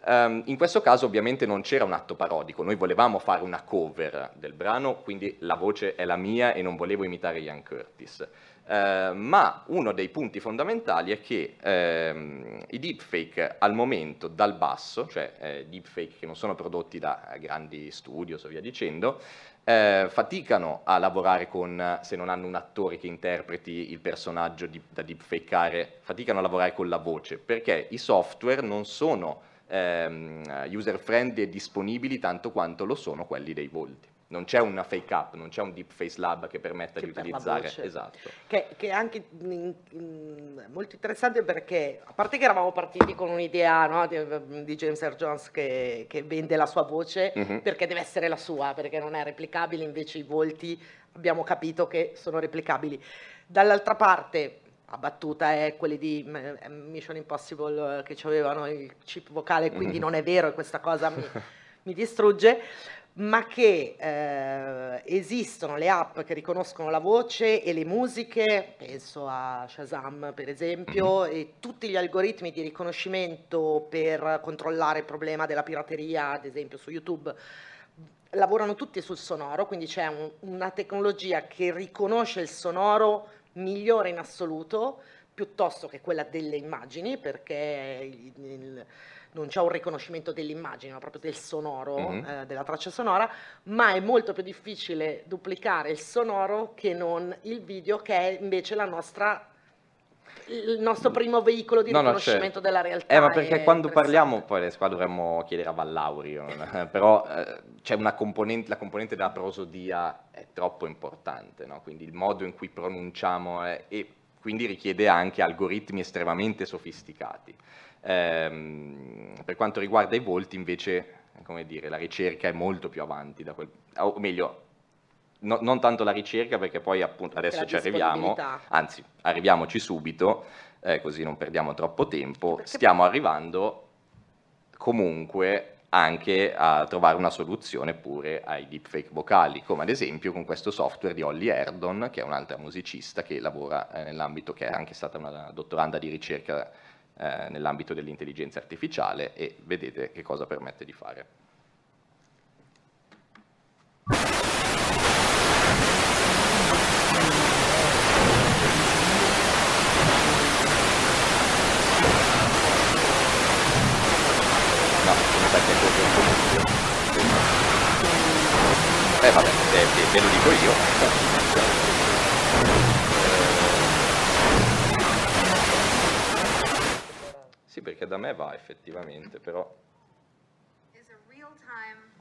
Ehm, in questo caso ovviamente non c'era un atto parodico, noi volevamo fare una cover del brano, quindi la voce è la mia e non volevo imitare Ian Curtis. Eh, ma uno dei punti fondamentali è che ehm, i deepfake al momento dal basso, cioè eh, deepfake che non sono prodotti da grandi studios o via dicendo, eh, faticano a lavorare con, se non hanno un attore che interpreti il personaggio di- da deepfakeare, faticano a lavorare con la voce, perché i software non sono user friendly e disponibili tanto quanto lo sono quelli dei volti. non c'è una fake up, non c'è un deep face lab che permetta Che di per utilizzare. Esatto. Che, che è anche mm, mm, molto interessante perché, a parte che eravamo partiti con un'idea no, di, di James Earl Jones che, che vende la sua voce Mhm. perché deve essere la sua, perché non è replicabile, invece i volti abbiamo capito che sono replicabili. Dall'altra parte, la battuta è quelli di mm, Mission Impossible eh, che avevano il chip vocale, quindi Mhm. non è vero e questa cosa mi, (laughs) mi distrugge, ma che eh, esistono le app che riconoscono la voce e le musiche, penso a Shazam per esempio, e tutti gli algoritmi di riconoscimento per controllare il problema della pirateria, ad esempio su YouTube, lavorano tutti sul sonoro, quindi c'è un- una tecnologia che riconosce il sonoro migliore in assoluto piuttosto che quella delle immagini, perché il- il- non c'è un riconoscimento dell'immagine, ma proprio del sonoro, Mhm. eh, della traccia sonora, ma è molto più difficile duplicare il sonoro che non il video, che è invece la nostra, il nostro primo veicolo di No, no, riconoscimento certo. della realtà. Eh, ma perché quando parliamo, poi adesso qua dovremmo chiedere a Vallaurio, (laughs) però eh, c'è una componente, la componente della prosodia è troppo importante, no? quindi il modo in cui pronunciamo è- e quindi richiede anche algoritmi estremamente sofisticati. Ehm, per quanto riguarda i volti invece, come dire, la ricerca è molto più avanti da quel, o meglio, no- non tanto la ricerca perché poi appunto adesso ci arriviamo, anzi arriviamoci subito, eh, così non perdiamo troppo tempo, stiamo arrivando comunque anche a trovare una soluzione pure ai deepfake vocali, come ad esempio con questo software di Holly Erdon, che è un'altra musicista che lavora eh, nell'ambito, che è anche stata una dottoranda di ricerca eh, nell'ambito dell'intelligenza artificiale e vedete che cosa permette di fare. No, mi sa che è proprio un po' Eh vabbè, eh, ve lo dico io. Sì, perché da me va effettivamente, però...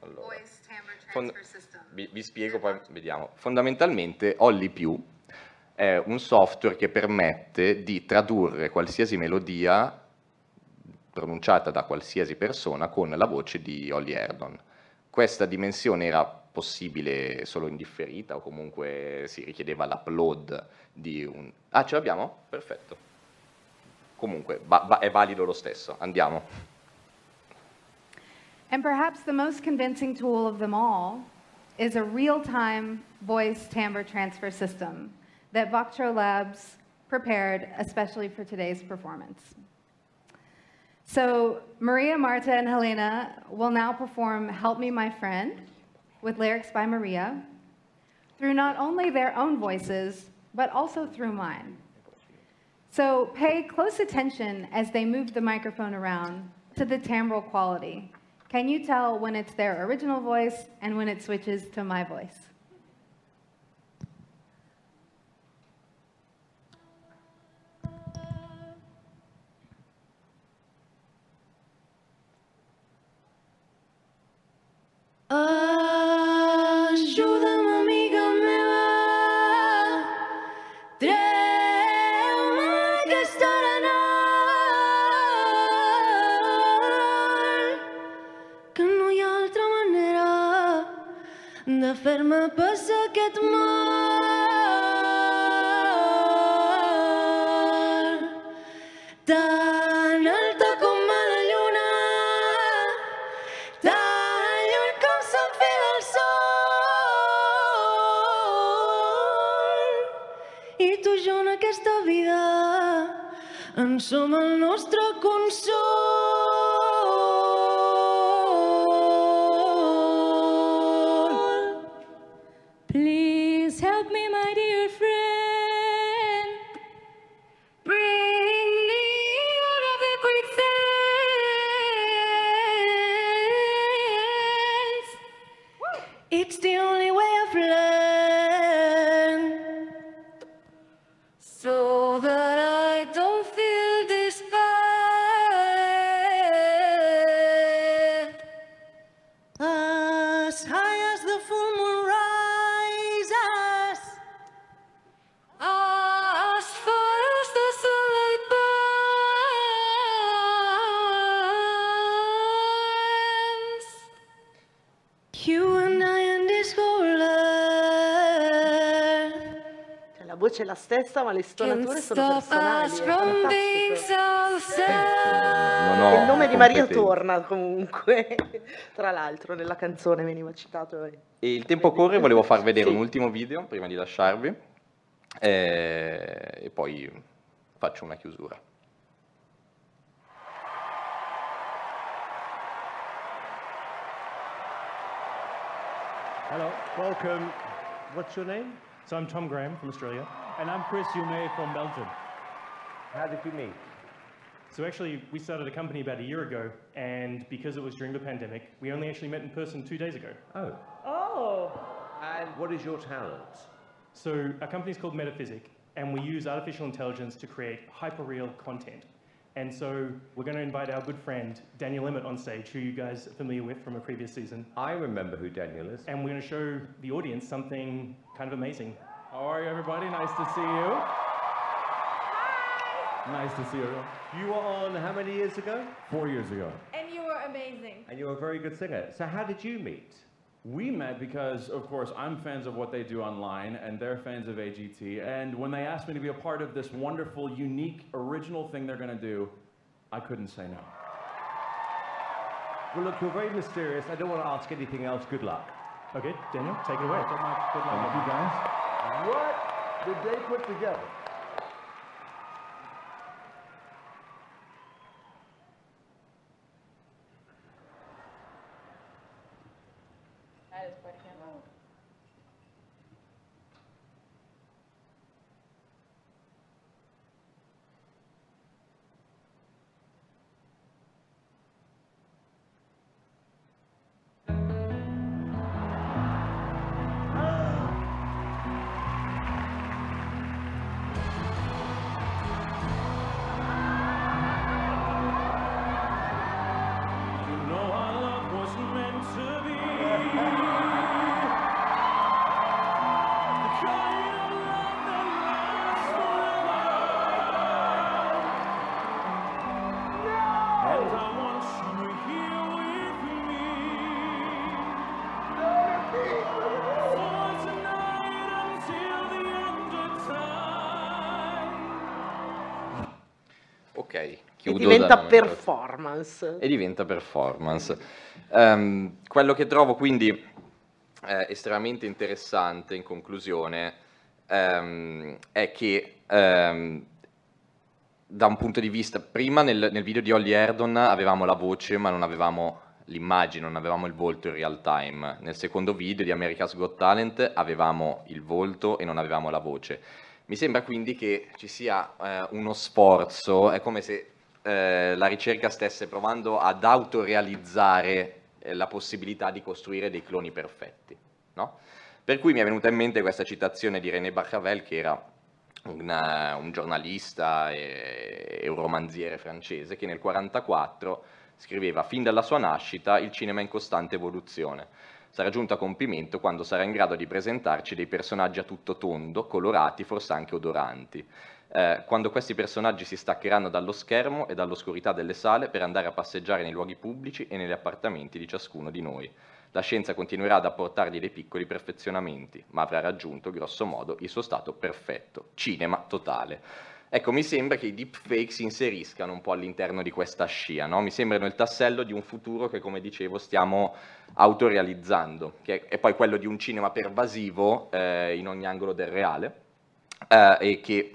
Allora, fond- vi, vi spiego, poi vediamo. Fondamentalmente Olli Più è un software che permette di tradurre qualsiasi melodia pronunciata da qualsiasi persona con la voce di Olly Erdon. Questa dimensione era possibile solo in differita o comunque si richiedeva l'upload di un... Ah, ce l'abbiamo? Perfetto. Comunque, va- va- è valido lo stesso. Andiamo. And perhaps the most convincing tool of them all is a real-time voice timbre transfer system that Voctro Labs prepared especially for today's performance. So Maria, Marta, and Helena will now perform Help Me My Friend with lyrics by Maria through not only their own voices, but also through mine. So pay close attention as they move the microphone around to the timbral quality. Can you tell when it's their original voice and when it switches to my voice? Ajuda'm, amiga meva, treu-me aquesta arenal, que no hi ha altra manera de fer-me passar aquest mal. Tan som el nostre voce è la stessa, ma le stonature sono personali. ho Il nome di Maria torna comunque. (laughs) Tra l'altro, nella canzone veniva citato. eh. E il tempo corre, volevo far vedere (laughs) Sì. un ultimo video prima di lasciarvi eh, e poi faccio una chiusura. Hello, welcome. What's your name? So I'm Tom Graham from Australia. And I'm Chris Yume from Belgium. How did you meet? So actually, we started a company about a year ago, and because it was during the pandemic, we only actually met in person two days ago. Oh. Oh. And what is your talent? So our company is called Metaphysic, and we use artificial intelligence to create hyperreal content. And so we're going to invite our good friend Daniel Emmett on stage, who you guys are familiar with from a previous season. I remember who Daniel is. And we're going to show the audience something kind of amazing. How are you, everybody? Nice to see you. Hi. Nice to see you. You were on how many years ago? Four years ago. And you were amazing. And you were a very good singer. So how did you meet? We met because, of course, I'm fans of what they do online, and they're fans of AGT. And when they asked me to be a part of this wonderful, unique, original thing they're going to do, I couldn't say no. Well, look, you're very mysterious. I don't want to ask anything else. Good luck. Okay, Daniel, take it away. Thank you, guys. What did they put together? Ok, E chiudo diventa da momento. performance. e diventa performance. Ehm, quello che trovo quindi eh, estremamente interessante in conclusione ehm, è che ehm, da un punto di vista, prima nel, nel video di Olly Erdon avevamo la voce ma non avevamo l'immagine, non avevamo il volto in real time. Nel secondo video di America's Got Talent avevamo il volto e non avevamo la voce. Mi sembra quindi che ci sia eh, uno sforzo, è come se eh, la ricerca stesse provando ad autorealizzare eh, la possibilità di costruire dei cloni perfetti. no? Per cui mi è venuta in mente questa citazione di René Barjavel, che era una- un giornalista e, e un romanziere francese, che nel 1944 scriveva «Fin dalla sua nascita il cinema è in costante evoluzione. Sarà giunto a compimento quando sarà in grado di presentarci dei personaggi a tutto tondo, colorati, forse anche odoranti. Eh, quando questi personaggi si staccheranno dallo schermo e dall'oscurità delle sale per andare a passeggiare nei luoghi pubblici e negli appartamenti di ciascuno di noi. La scienza continuerà ad apportargli dei piccoli perfezionamenti, ma avrà raggiunto, grosso modo, il suo stato perfetto. Cinema totale. Ecco, mi sembra che i deepfake si inseriscano un po' all'interno di questa scia, no? Mi sembrano il tassello di un futuro che, come dicevo, stiamo autorealizzando, che è poi quello di un cinema pervasivo eh, in ogni angolo del reale eh, e che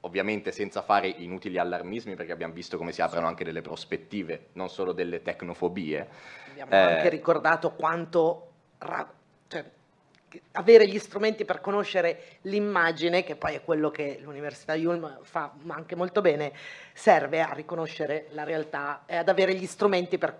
ovviamente senza fare inutili allarmismi perché abbiamo visto come si aprono anche delle prospettive, non solo delle tecnofobie. Abbiamo Eh, anche ricordato quanto ra- cioè, avere gli strumenti per conoscere l'immagine, che poi è quello che l'Università Yulm fa anche molto bene, serve a riconoscere la realtà e ad avere gli strumenti per,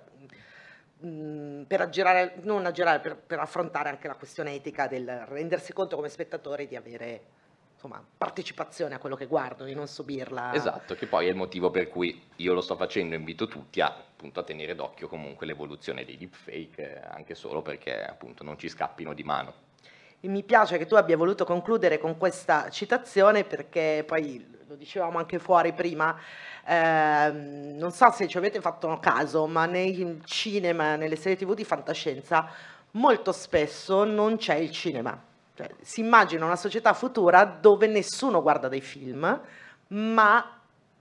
mh, per aggirare, non aggirare, per, per affrontare anche la questione etica del rendersi conto come spettatori di avere insomma, partecipazione a quello che guardo, di non subirla. Esatto, che poi è il motivo per cui io lo sto facendo, invito tutti a, appunto, a tenere d'occhio comunque l'evoluzione dei deepfake, eh, anche solo perché appunto non ci scappino di mano. Mi piace che tu abbia voluto concludere con questa citazione perché poi lo dicevamo anche fuori prima, ehm, non so se ci avete fatto caso, ma nei cinema, nelle serie tv di fantascienza, molto spesso non c'è il cinema. Cioè, si immagina una società futura dove nessuno guarda dei film, ma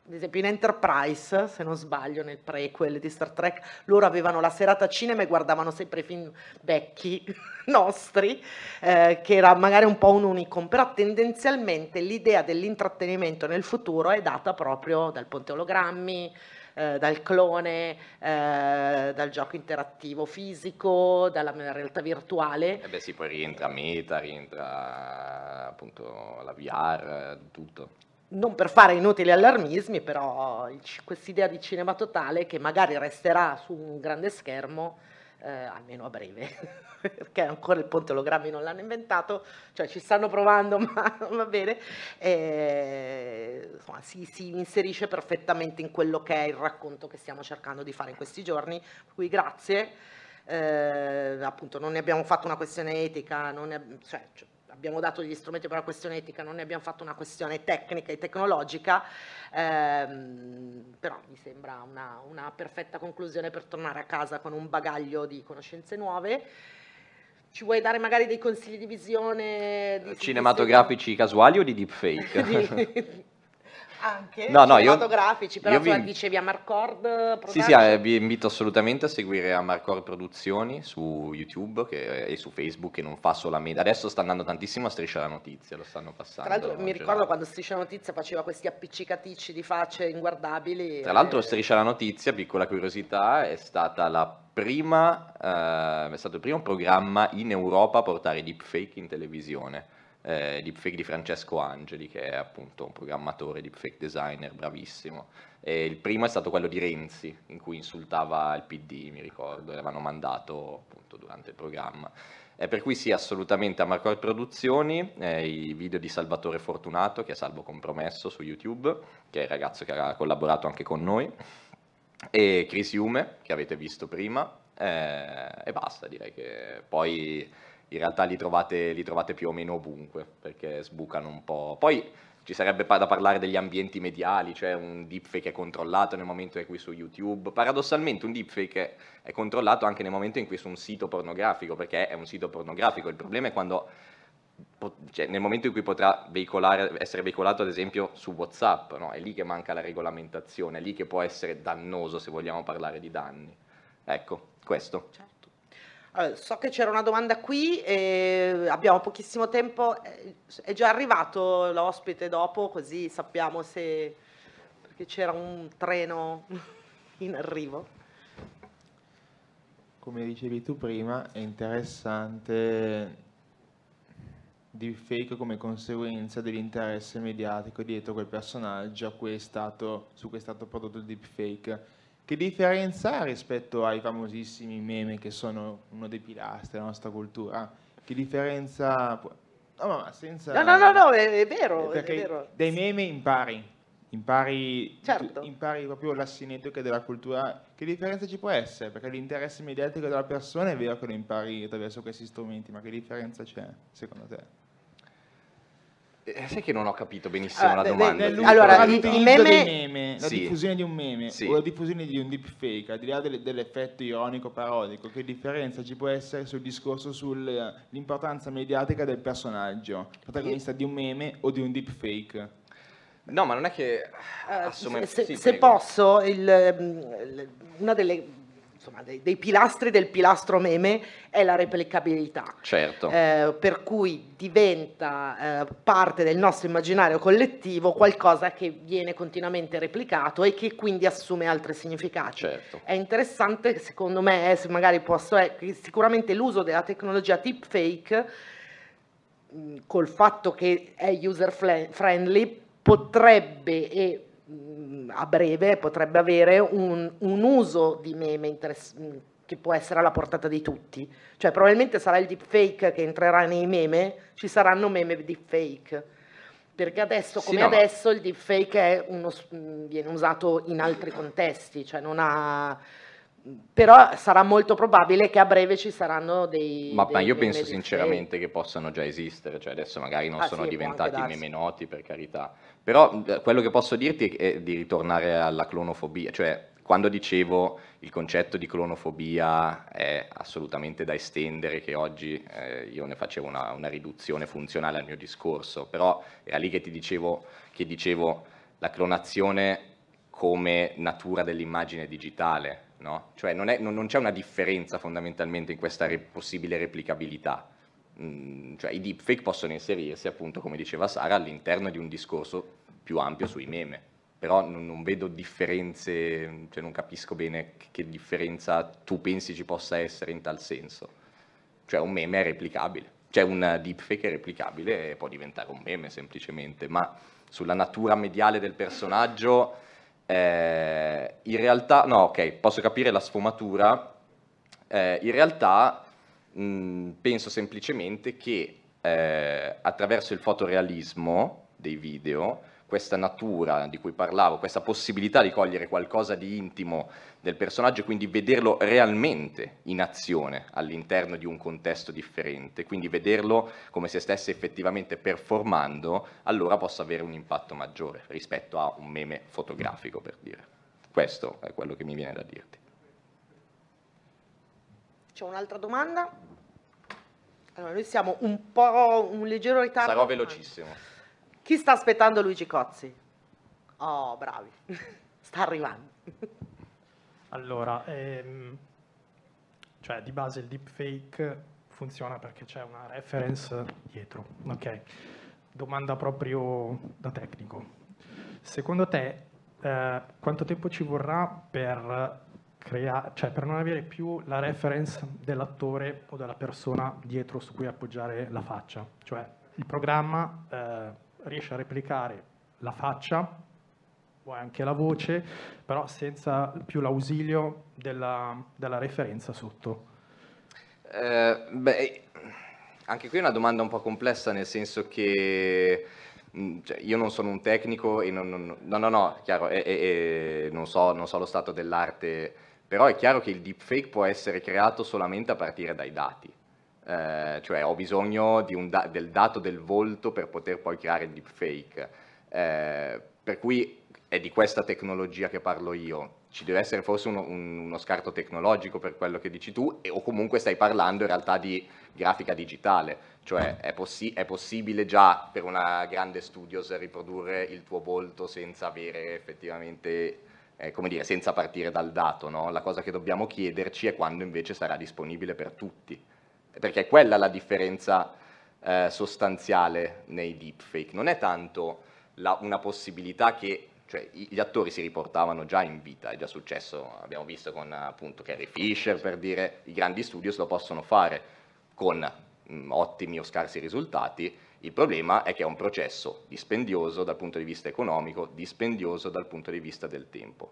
ad esempio in Enterprise, se non sbaglio, nel prequel di Star Trek, loro avevano la serata cinema e guardavano sempre i film vecchi (laughs) nostri, eh, che era magari un po' un unicum, però tendenzialmente l'idea dell'intrattenimento nel futuro è data proprio dal ponte ologrammi, eh, dal clone, eh, dal gioco interattivo fisico, dalla realtà virtuale. E beh sì, poi rientra Meta, rientra appunto la VR, tutto non per fare inutili allarmismi, però questa idea di cinema totale che magari resterà su un grande schermo, eh, almeno a breve, (laughs) perché ancora il ponte ologrammi non l'hanno inventato, cioè ci stanno provando, (laughs) ma va bene, e, insomma, si, si, inserisce perfettamente in quello che è il racconto che stiamo cercando di fare in questi giorni, per cui grazie. Eh, appunto non ne abbiamo fatto una questione etica, non ne, cioè, abbiamo dato gli strumenti per la questione etica, non ne abbiamo fatto una questione tecnica e tecnologica, ehm, però mi sembra una, una perfetta conclusione per tornare a casa con un bagaglio di conoscenze nuove. Ci vuoi dare magari dei consigli di visione? Di Cinematografici casuali o di deepfake? (laughs) anche No, no, io- cinematografici, però io vi- insomma, dicevi a Marcord Sì, sì, eh, vi invito assolutamente a seguire Amarcord Produzioni su YouTube che- e su Facebook che non fa solamente... Adesso sta andando tantissimo a Striscia la Notizia, lo stanno passando. Tra l'altro mi ricordo quando Striscia Notizia faceva questi appiccicaticci di facce inguardabili. Tra l'altro eh, Striscia la Notizia, piccola curiosità, è stata la prima, eh, è stato il primo programma in Europa a portare deepfake in televisione. Eh, deepfake di Francesco Angeli, che è appunto un programmatore, deepfake designer, bravissimo. E il primo è stato quello di Renzi, in cui insultava il PD, mi ricordo, l'avevano mandato appunto durante il programma. Eh, per cui sì, assolutamente a Marcor Produzioni, eh, i video di Salvatore Fortunato, che è Salvo Compromesso su YouTube, che è il ragazzo che ha collaborato anche con noi, e Chris Hume, che avete visto prima, eh, e basta, direi che poi in realtà li trovate, li trovate più o meno ovunque, perché sbucano un po'. Poi ci sarebbe da parlare degli ambienti mediali, cioè un deepfake è controllato nel momento in cui su YouTube. Paradossalmente un deepfake è, controllato anche nel momento in cui su un sito pornografico, perché è un sito pornografico. Il problema è quando cioè, nel momento in cui potrà essere veicolato ad esempio su WhatsApp, no? è lì che manca la regolamentazione, è lì che può essere dannoso se vogliamo parlare di danni. Ecco, questo. Allora, so che c'era una domanda qui, e abbiamo pochissimo tempo, è già arrivato l'ospite dopo, così sappiamo se... perché c'era un treno (laughs) in arrivo. Come dicevi tu prima, è interessante deepfake come conseguenza dell'interesse mediatico dietro quel personaggio a cui è stato, su cui è stato prodotto il deepfake. Che differenza ha rispetto ai famosissimi meme che sono uno dei pilastri della nostra cultura? Che differenza... No, ma senza... No, no, no, no, è, è vero, è Perché vero. dai meme impari, impari, Certo. tu- impari proprio la cinetica della cultura. Che differenza ci può essere? Perché l'interesse mediatico della persona è vero che lo impari attraverso questi strumenti, ma che differenza c'è secondo te? Eh, sai che non ho capito benissimo Ah, la domanda. beh, ti allora, dico i- la i verità. L'utilizzo meme- meme, la Sì. diffusione di un meme Sì. o la diffusione di un deepfake, al di là delle- dell'effetto ironico parodico, che differenza ci può essere sul discorso sull'importanza mediatica del personaggio, protagonista di un meme o di un deepfake? No, ma non è che assume... se, sì, se posso, il, ehm, una delle insomma, dei, dei pilastri del pilastro meme è la replicabilità. Certo. Eh, per cui diventa eh, parte del nostro immaginario collettivo qualcosa che viene continuamente replicato e che quindi assume altri significati. Certo. È interessante, secondo me, eh, se magari posso, è che sicuramente l'uso della tecnologia deepfake mh, col fatto che è user friendly potrebbe e a breve potrebbe avere un, un uso di meme interess- mh, che può essere alla portata di tutti. Cioè probabilmente sarà il deepfake che entrerà nei meme, ci saranno meme deepfake. Perché adesso, Sì, come no, ma- adesso, il deepfake uno viene usato in altri contesti, cioè non ha... Però sarà molto probabile che a breve ci saranno dei... Ma, dei ma io meme penso sinceramente che possano già esistere, cioè adesso magari non Ah, sono sì, diventati meme noti per carità, però eh, quello che posso dirti è di ritornare alla clonofobia, cioè quando dicevo il concetto di clonofobia è assolutamente da estendere, che oggi eh, io ne facevo una, una, riduzione funzionale al mio discorso, però era lì che ti dicevo, che dicevo la clonazione come natura dell'immagine digitale, no? Cioè non, è, non, non, c'è una differenza fondamentalmente in questa re- possibile replicabilità. Mm, cioè i deepfake possono inserirsi, appunto, come diceva Sara, all'interno di un discorso più ampio sui meme però non, non, vedo differenze, cioè non capisco bene che, differenza tu pensi ci possa essere in tal senso. Cioè un meme è replicabile, cioè un deepfake è replicabile e può diventare un meme semplicemente, ma sulla natura mediale del personaggio, eh, in realtà, no ok, posso capire la sfumatura, eh, in realtà mh, penso semplicemente che eh, attraverso il fotorealismo dei video, questa natura di cui parlavo, questa possibilità di cogliere qualcosa di intimo del personaggio e quindi vederlo realmente in azione all'interno di un contesto differente, quindi vederlo come se stesse effettivamente performando, allora possa avere un impatto maggiore rispetto a un meme fotografico, per dire. Questo è quello che mi viene da dirti. C'è un'altra domanda? Allora, noi siamo un po' un leggero ritardo. Sarò velocissimo. Chi sta aspettando Luigi Cozzi? Oh, bravi. (laughs) sta arrivando. allora, ehm, cioè di base il deepfake funziona perché c'è una reference dietro, ok? Domanda proprio da tecnico. Secondo te eh, quanto tempo ci vorrà per crea- cioè per non avere più la reference dell'attore o della persona dietro su cui appoggiare la faccia? Cioè il programma eh, riesce a replicare la faccia o anche la voce, però senza più l'ausilio della, della referenza sotto. Eh, beh, anche qui è una domanda un po' complessa, nel senso che mm, cioè, io non sono un tecnico e non, non, no, no, no, chiaro, e, e, non, so, non so lo stato dell'arte, però è chiaro che il deepfake può essere creato solamente a partire dai dati eh, cioè ho bisogno da- del dato del volto per poter poi creare il deepfake. Eh, per cui è di questa tecnologia che parlo io. Ci deve essere forse uno, un, uno scarto tecnologico per quello che dici tu, e, o comunque stai parlando in realtà di grafica digitale, cioè è, possi- è possibile già per una grande studios riprodurre il tuo volto senza avere effettivamente eh, come dire, senza partire dal dato, no? La cosa che dobbiamo chiederci è quando invece sarà disponibile per tutti perché è quella la differenza eh, sostanziale nei deepfake, non è tanto la, una possibilità che cioè, gli attori si riportavano già in vita, è già successo, abbiamo visto con appunto Carrie Fisher per dire i grandi studios lo possono fare con mh, mm, ottimi o scarsi risultati, il problema è che è un processo dispendioso dal punto di vista economico, dispendioso dal punto di vista del tempo.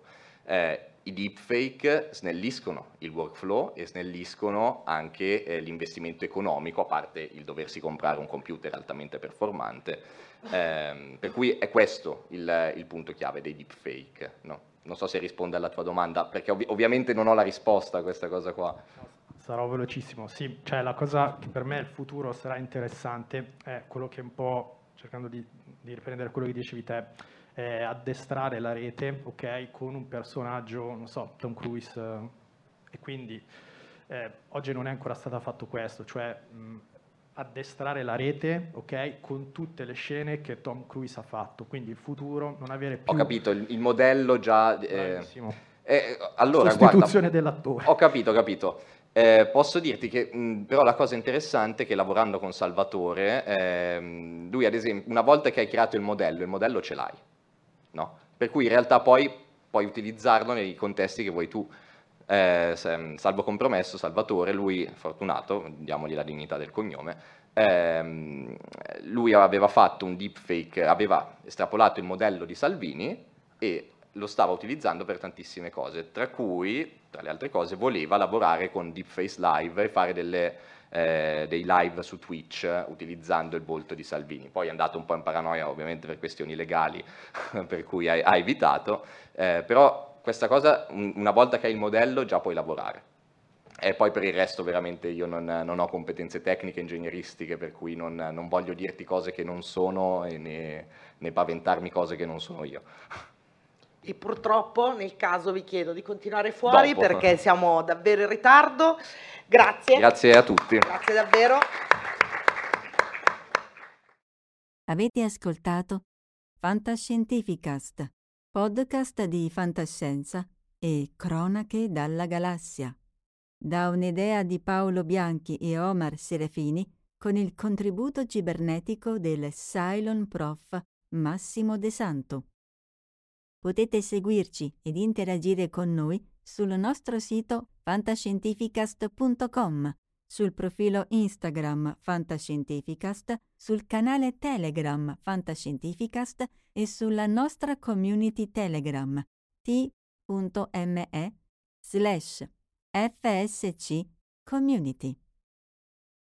Eh, I deepfake snelliscono il workflow e snelliscono anche eh, l'investimento economico, a parte il doversi comprare un computer altamente performante. Eh, per cui è questo il, il punto chiave dei deepfake. No? Non so se risponde alla tua domanda, perché ov- ovviamente non ho la risposta a questa cosa qua. Sarò velocissimo, sì, cioè la cosa che per me il futuro sarà interessante è quello che un po', cercando di, di riprendere quello che dicevi te, eh, addestrare la rete okay, con un personaggio, non so, Tom Cruise, eh, e quindi eh, oggi non è ancora stato fatto questo, cioè mh, addestrare la rete okay, con tutte le scene che Tom Cruise ha fatto, quindi il futuro non avere più... Ho capito, il, il modello già... Eh, eh, allora, Sostituzione guarda, dell'attore. Ho capito, ho capito. Eh, posso dirti che mh, però la cosa interessante è che lavorando con Salvatore, ehm, lui ad esempio, una volta che hai creato il modello, il modello ce l'hai no? Per cui in realtà poi puoi utilizzarlo nei contesti che vuoi tu. Eh, salvo compromesso, Salvatore, lui, fortunato, diamogli la dignità del cognome, ehm, lui aveva fatto un deepfake, aveva estrapolato il modello di Salvini e lo stava utilizzando per tantissime cose, tra cui, tra le altre cose, voleva lavorare con Deepface Live e fare delle eh, dei live su Twitch utilizzando il volto di Salvini. Poi è andato un po' in paranoia ovviamente per questioni legali, (laughs) per cui ha, ha evitato, eh, però questa cosa una volta che hai il modello già puoi lavorare. E poi per il resto veramente io non, non ho competenze tecniche, ingegneristiche, per cui non, non, voglio dirti cose che non sono e né, né paventarmi cose che non sono io. (laughs) E purtroppo nel caso vi chiedo di continuare fuori Dopo. perché siamo davvero in ritardo. Grazie. Grazie a tutti. Grazie davvero. Avete ascoltato Fantascientificast, podcast di fantascienza e cronache dalla galassia. Da un'idea di Paolo Bianchi e Omar Serafini con il contributo cibernetico del Cylon Prof Massimo De Santo. Potete seguirci ed interagire con noi sul nostro sito fantascientificast.com, sul profilo Instagram Fantascientificast, sul canale Telegram Fantascientificast e sulla nostra community Telegram t.me slash fsc community.